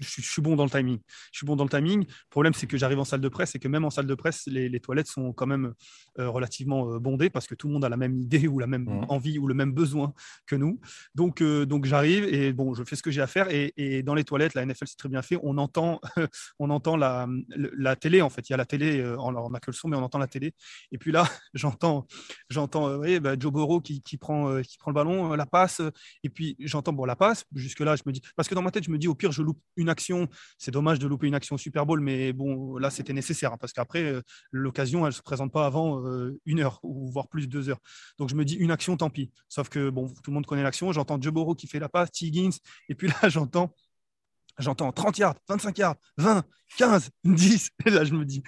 je, suis bon dans le timing. Je suis bon dans le timing. Le problème, c'est que j'arrive en salle de presse et que même en salle de presse, les, toilettes sont quand même euh, relativement euh, bondées parce que tout le monde a la même idée ou la même mmh. envie ou le même besoin que nous. Donc, euh, donc j'arrive et bon, je fais ce que j'ai à faire. Et, dans les toilettes, la NFL, c'est très bien fait. On entend, on entend la, la, télé, en fait. Il y a la télé, on n'a que le son, mais on entend la télé. Et puis là, j'entends, j'entends bah, Joe Burrow qui, qui, prend, qui prend le ballon, la passe. Et puis, j'entends, bon, la passe. Jusque-là, je me dis, parce que dans ma tête, je me dis, au pire, je loupe une action. C'est dommage de louper une action Super Bowl, mais bon, là, c'était nécessaire hein, parce qu'après, euh, l'occasion, elle se présente pas avant euh, une heure ou voire plus de deux heures. Donc, je me dis une action, tant pis. Sauf que, bon, tout le monde connaît l'action. J'entends Joe Burrow qui fait la passe, Tiggins, et puis là, j'entends. J'entends 30 yards, 25 yards, 20, 15, 10. Et là, je me dis,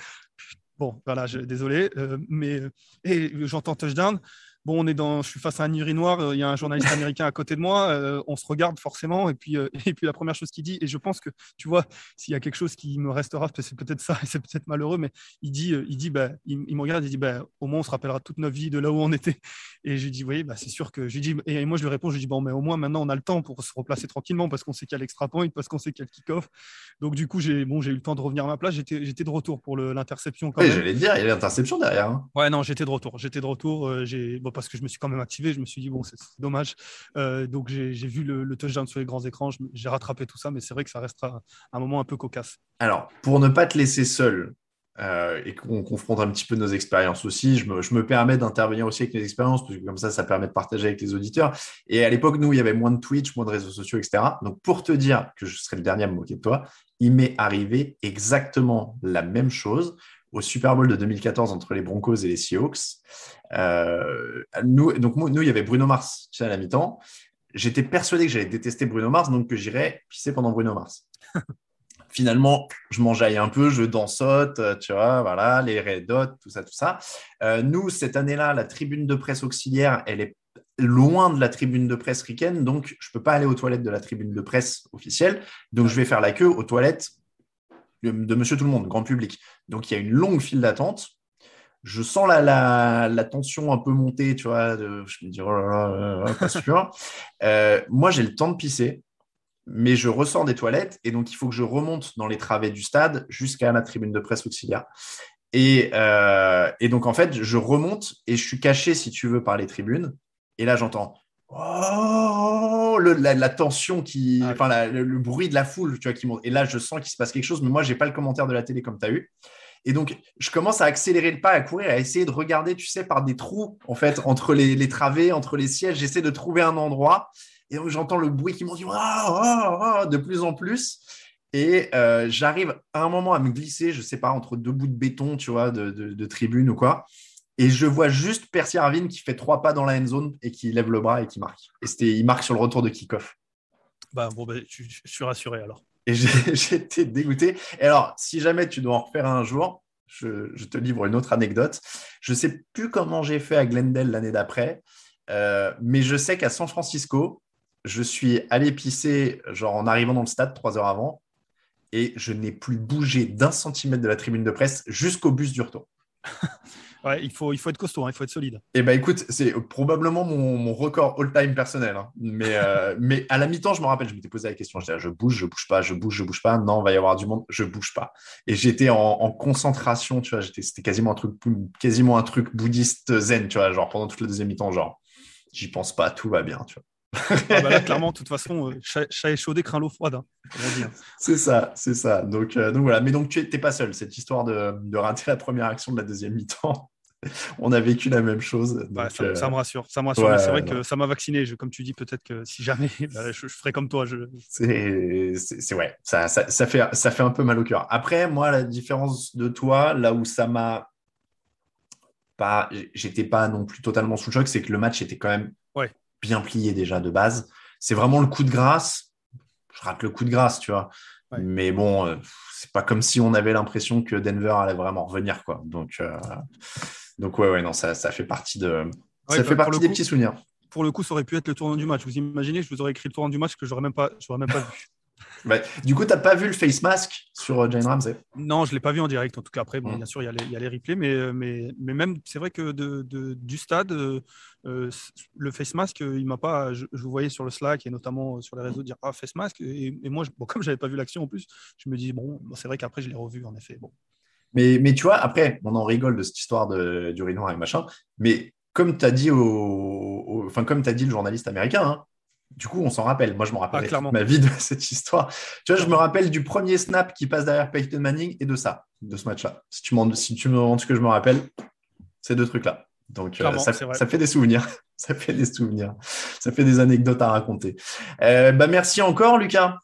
bon, voilà, désolé, euh, mais et j'entends touchdown. Bon, on est dans, je suis face à un urinoir, euh, il y a un journaliste américain à côté de moi, euh, on se regarde forcément, et puis, euh, et puis la première chose qu'il dit, et je pense que, tu vois, s'il y a quelque chose qui me restera, c'est peut-être ça, et c'est peut-être malheureux, mais il dit, il, dit bah, il, me regarde, il dit, bah, au moins on se rappellera toute notre vie de là où on était. Et je lui dis, oui, bah, c'est sûr que, je dis, et moi je lui réponds, je lui dis, bon, mais au moins maintenant on a le temps pour se replacer tranquillement, parce qu'on sait qu'il y a l'extra point, parce qu'on sait qu'il y a le kick-off. Donc du coup, j'ai bon, eu le temps de revenir à ma place, j'étais de retour pour l'interception. Oui, j'allais dire, il y a l'interception derrière. Hein. Ouais, non, j'étais de retour, j'étais de retour, j'ai bon, parce que je me suis quand même je me suis dit, bon, c'est dommage. Euh, donc, j'ai vu le, touchdown sur les grands écrans. J'ai rattrapé tout ça, mais c'est vrai que ça restera un moment un peu cocasse. Alors, pour ne pas te laisser seul euh, et qu'on confronte un petit peu nos expériences aussi. Je me, je me permets d'intervenir aussi avec mes expériences, parce que comme ça, ça permet de partager avec les auditeurs. Et à l'époque, nous, il y avait moins de Twitch, moins de réseaux sociaux, etc. Donc, pour te dire que je serai le dernier à me moquer de toi, il m'est arrivé exactement la même chose au Super Bowl de 2014 entre les Broncos et les Seahawks. Euh, nous, donc, nous, il y avait Bruno Mars tu sais, à la mi-temps. J'étais persuadé que j'allais détester Bruno Mars, donc que j'irais pisser pendant Bruno Mars. finalement, je m'enjaille un peu, je dansote, euh, tu vois, voilà, les red hot, tout ça, tout ça. Euh, nous, cette année-là, la tribune de presse auxiliaire, elle est loin de la tribune de presse ricaine, donc je ne peux pas aller aux toilettes de la tribune de presse officielle. Donc, je vais faire la queue aux toilettes de, Monsieur Tout le Monde, grand public. Donc, il y a une longue file d'attente. Je sens la, la, tension un peu monter, tu vois. je me dis, oh là là, pas sûr. Euh, moi, j'ai le temps de pisser mais je ressors des toilettes et donc il faut que je remonte dans les travées du stade jusqu'à la tribune de presse auxiliaire. Et, euh, et, donc en fait, je remonte et je suis caché, si tu veux, par les tribunes. Et là, j'entends oh, la, tension qui, ah enfin le, bruit de la foule, tu vois, qui monte. Et là, je sens qu'il se passe quelque chose, mais moi, j'ai pas le commentaire de la télé comme tu as eu. Et donc, je commence à accélérer le pas, à courir, à essayer de regarder, tu sais, par des trous, en fait, entre les, les travées, entre les sièges. J'essaie de trouver un endroit. Et donc, j'entends le bruit qui m'en dit de plus en plus. Et euh, j'arrive à un moment à me glisser, je sais pas, entre deux bouts de béton, tu vois, de, de, tribune ou quoi. Et je vois juste Percy Arvin qui fait trois pas dans la end zone et qui lève le bras et qui marque. Et c'était, il marque sur le retour de kick-off. Bah, bon, bah, je, suis rassuré alors. Et j'étais dégoûté. Et alors, si jamais tu dois en refaire un jour, je, je te livre une autre anecdote. Je sais plus comment j'ai fait à Glendale l'année d'après, euh, mais je sais qu'à San Francisco, je suis allé pisser genre en arrivant dans le stade trois heures avant et je n'ai plus bougé d'un centimètre de la tribune de presse jusqu'au bus du retour. ouais, il faut, il faut être costaud, hein, il faut être solide. Et eh ben écoute, c'est probablement mon, record all-time personnel. Hein. Mais, euh, mais à la mi-temps, je me rappelle, je m'étais posé la question, je disais, je bouge, je bouge pas, je bouge, je bouge pas. Non, il va y avoir du monde, je bouge pas. Et j'étais en, en, concentration, tu vois, c'était quasiment un truc, quasiment un truc bouddhiste zen, tu vois, genre pendant toute la deuxième mi-temps, genre, j'y pense pas, tout va bien, tu vois. Ah bah clairement, de toute façon, euh, chat, échaudé craint l'eau froide. Hein, c'est ça, c'est ça. Donc, euh, donc voilà. Mais donc, tu n'es pas seul. Cette histoire de, de, rater la première action de la deuxième mi-temps, on a vécu la même chose. ça, euh, ça, me rassure. Ça me rassure. c'est vrai que ça m'a vacciné. Je, comme tu dis, peut-être que si jamais, bah, je, ferais comme toi. Je... C'est ouais. Ça, ça, ça, fait, ça fait un peu mal au cœur. Après, moi, la différence de toi, là où ça m'a pas, j'étais pas non plus totalement sous le choc, c'est que le match était quand même bien plié déjà de base. C'est vraiment le coup de grâce. Je rate le coup de grâce, tu vois. Mais bon, euh, c'est pas comme si on avait l'impression que Denver allait vraiment revenir, quoi. Donc, euh, donc ouais, ouais, non, ça, ça fait partie de, ça fait partie des petits souvenirs. Pour le coup, ça aurait pu être le tournant du match. Vous imaginez, je vous aurais écrit le tournant du match que j'aurais même pas, j'aurais même pas vu. Du coup, tu n'as pas vu le face mask sur euh, Jane Ramsey? Non, je ne l'ai pas vu en direct. En tout cas, après, bon, mm. bien sûr, il y, a les, il y, a les, replays, mais, euh, mais, mais même, c'est vrai que de, de, du stade, euh, le face mask, il m'a pas. Je, vous voyais sur le Slack et notamment sur les réseaux dire Ah, face mask. Et, moi, bon, comme je n'avais pas vu l'action en plus, je me dis Bon, c'est vrai qu'après, je l'ai revu, en effet. Bon. Mais, mais tu vois, après, on en rigole de cette histoire de, du noir et machin, mais comme tu as dit au, enfin, comme as dit le journaliste américain, hein, du coup, on s'en rappelle. Moi, je me rappelle ah, ma vie de cette histoire. Tu vois, je me rappelle du premier snap qui passe derrière Peyton Manning et de ça, de ce match-là. Si tu, si tu me demandes ce que je me rappelle, ces deux trucs-là. Donc, euh, ça, fait des souvenirs. ça fait des souvenirs. Ça fait des anecdotes à raconter. Euh, bah, merci encore, Lucas.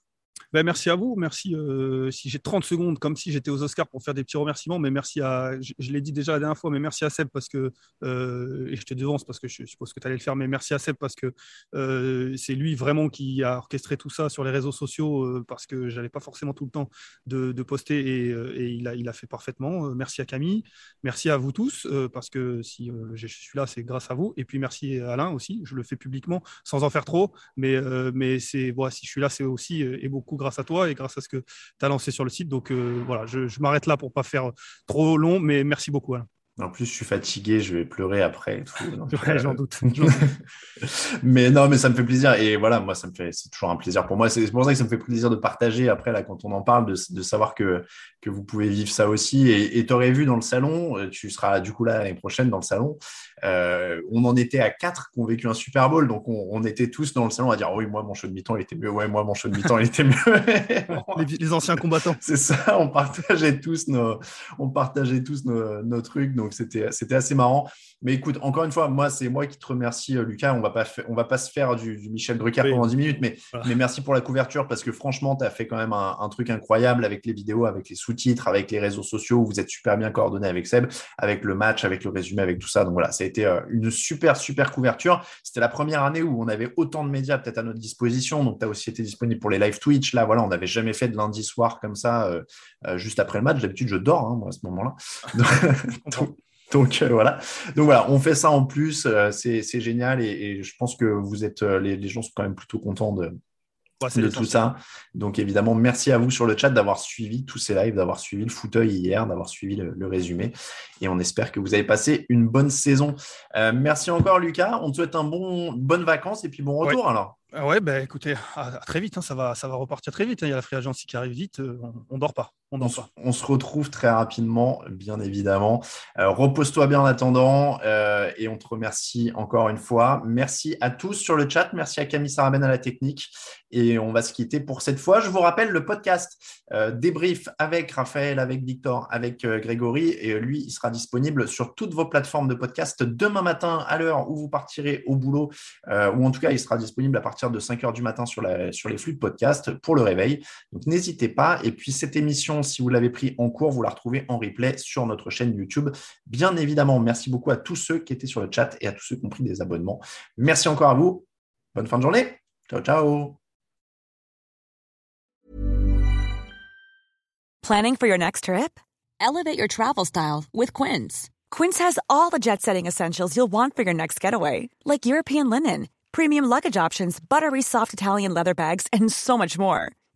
Ben, merci à vous. Merci. Euh, si j'ai 30 secondes, comme si j'étais aux Oscars pour faire des petits remerciements, mais merci à. Je, l'ai dit déjà la dernière fois, mais merci à Seb parce que. Euh, et je te devance parce que je suppose que tu allais le faire, mais merci à Seb parce que euh, c'est lui vraiment qui a orchestré tout ça sur les réseaux sociaux parce que j'avais pas forcément tout le temps de, poster et, il, a, il a fait parfaitement. merci à Camille. Merci à vous tous parce que si je suis là, c'est grâce à vous. Et puis merci à Alain aussi. Je le fais publiquement sans en faire trop, mais, mais c'est. Voilà, si je suis là, c'est aussi et beaucoup grâce à toi et grâce à ce que tu as lancé sur le site. Donc euh, voilà, je, m'arrête là pour pas faire trop long, mais merci beaucoup. En plus, je suis fatigué, je vais pleurer après. Euh, j'en doute. mais non, mais ça me fait plaisir. Et voilà, moi, ça me fait, c'est toujours un plaisir pour moi. C'est pour ça que ça me fait plaisir de partager après, là, quand on en parle, de, de savoir que, que vous pouvez vivre ça aussi. Et tu aurais vu dans le salon, euh, tu seras du coup là l'année prochaine dans le salon. Euh, on en était à quatre qui ont vécu un Super Bowl, donc on, était tous dans le salon à dire oui, moi mon show de mi-temps il était mieux, ouais, moi mon show de mi-temps il était mieux. les, anciens combattants. C'est ça, on partageait tous nos, on partageait tous nos, nos trucs, donc c'était assez marrant. Mais écoute, encore une fois, moi, c'est moi qui te remercie, euh, Lucas. On va pas, on va pas se faire du, Michel Drucker pendant 10 minutes, mais, mais merci pour la couverture parce que franchement, tu as fait quand même un, truc incroyable avec les vidéos, avec les sous-titres, avec les réseaux sociaux. Vous êtes super bien coordonné avec Seb, avec le match, avec le résumé, avec tout ça. Donc voilà, ça a été euh, une super, super couverture. C'était la première année où on avait autant de médias peut-être à notre disposition. Donc, tu as aussi été disponible pour les live Twitch. Là, voilà, on n'avait jamais fait de lundi soir comme ça, euh, juste après le match. D'habitude, je dors, hein, moi, à ce moment-là. Donc euh, voilà. Donc voilà, on fait ça en plus, euh, c'est génial et, je pense que vous êtes, euh, les, gens sont quand même plutôt contents de, de tout ça. Donc évidemment, merci à vous sur le chat d'avoir suivi tous ces lives, d'avoir suivi le fauteuil hier, d'avoir suivi le, résumé. Et on espère que vous avez passé une bonne saison. merci encore Lucas. On te souhaite un bon, bonne vacances et puis bon retour alors. Ouais, bah, écoutez, à, très vite, hein, ça, va, ça va repartir très vite. Hein. Il y a la free agency qui arrive vite, on, ne dort pas. On, se retrouve très rapidement, bien évidemment. Euh, repose-toi bien en attendant euh, et on te remercie encore une fois. Merci à tous sur le chat. Merci à Camille Saraben à la technique. Et on va se quitter pour cette fois. Je vous rappelle le podcast euh, débrief avec Raphaël, avec Victor, avec Grégory. Et lui, il sera disponible sur toutes vos plateformes de podcast demain matin à l'heure où vous partirez au boulot. ou en tout cas, il sera disponible à partir de 5 heures du matin sur, la, sur les flux de podcast pour le réveil. Donc n'hésitez pas. Et puis cette émission, si vous l'avez pris en cours, vous la retrouvez en replay sur notre chaîne YouTube. Bien évidemment, merci beaucoup à tous ceux qui étaient sur le chat et à tous ceux qui ont pris des abonnements. Merci encore à vous. Bonne fin de journée. Ciao, ciao. Planning for your next trip? Elevate your travel style with Quince. Quince has all the jet setting essentials you'll want for your next getaway, like European linen, premium luggage options, buttery soft Italian leather bags, and so much more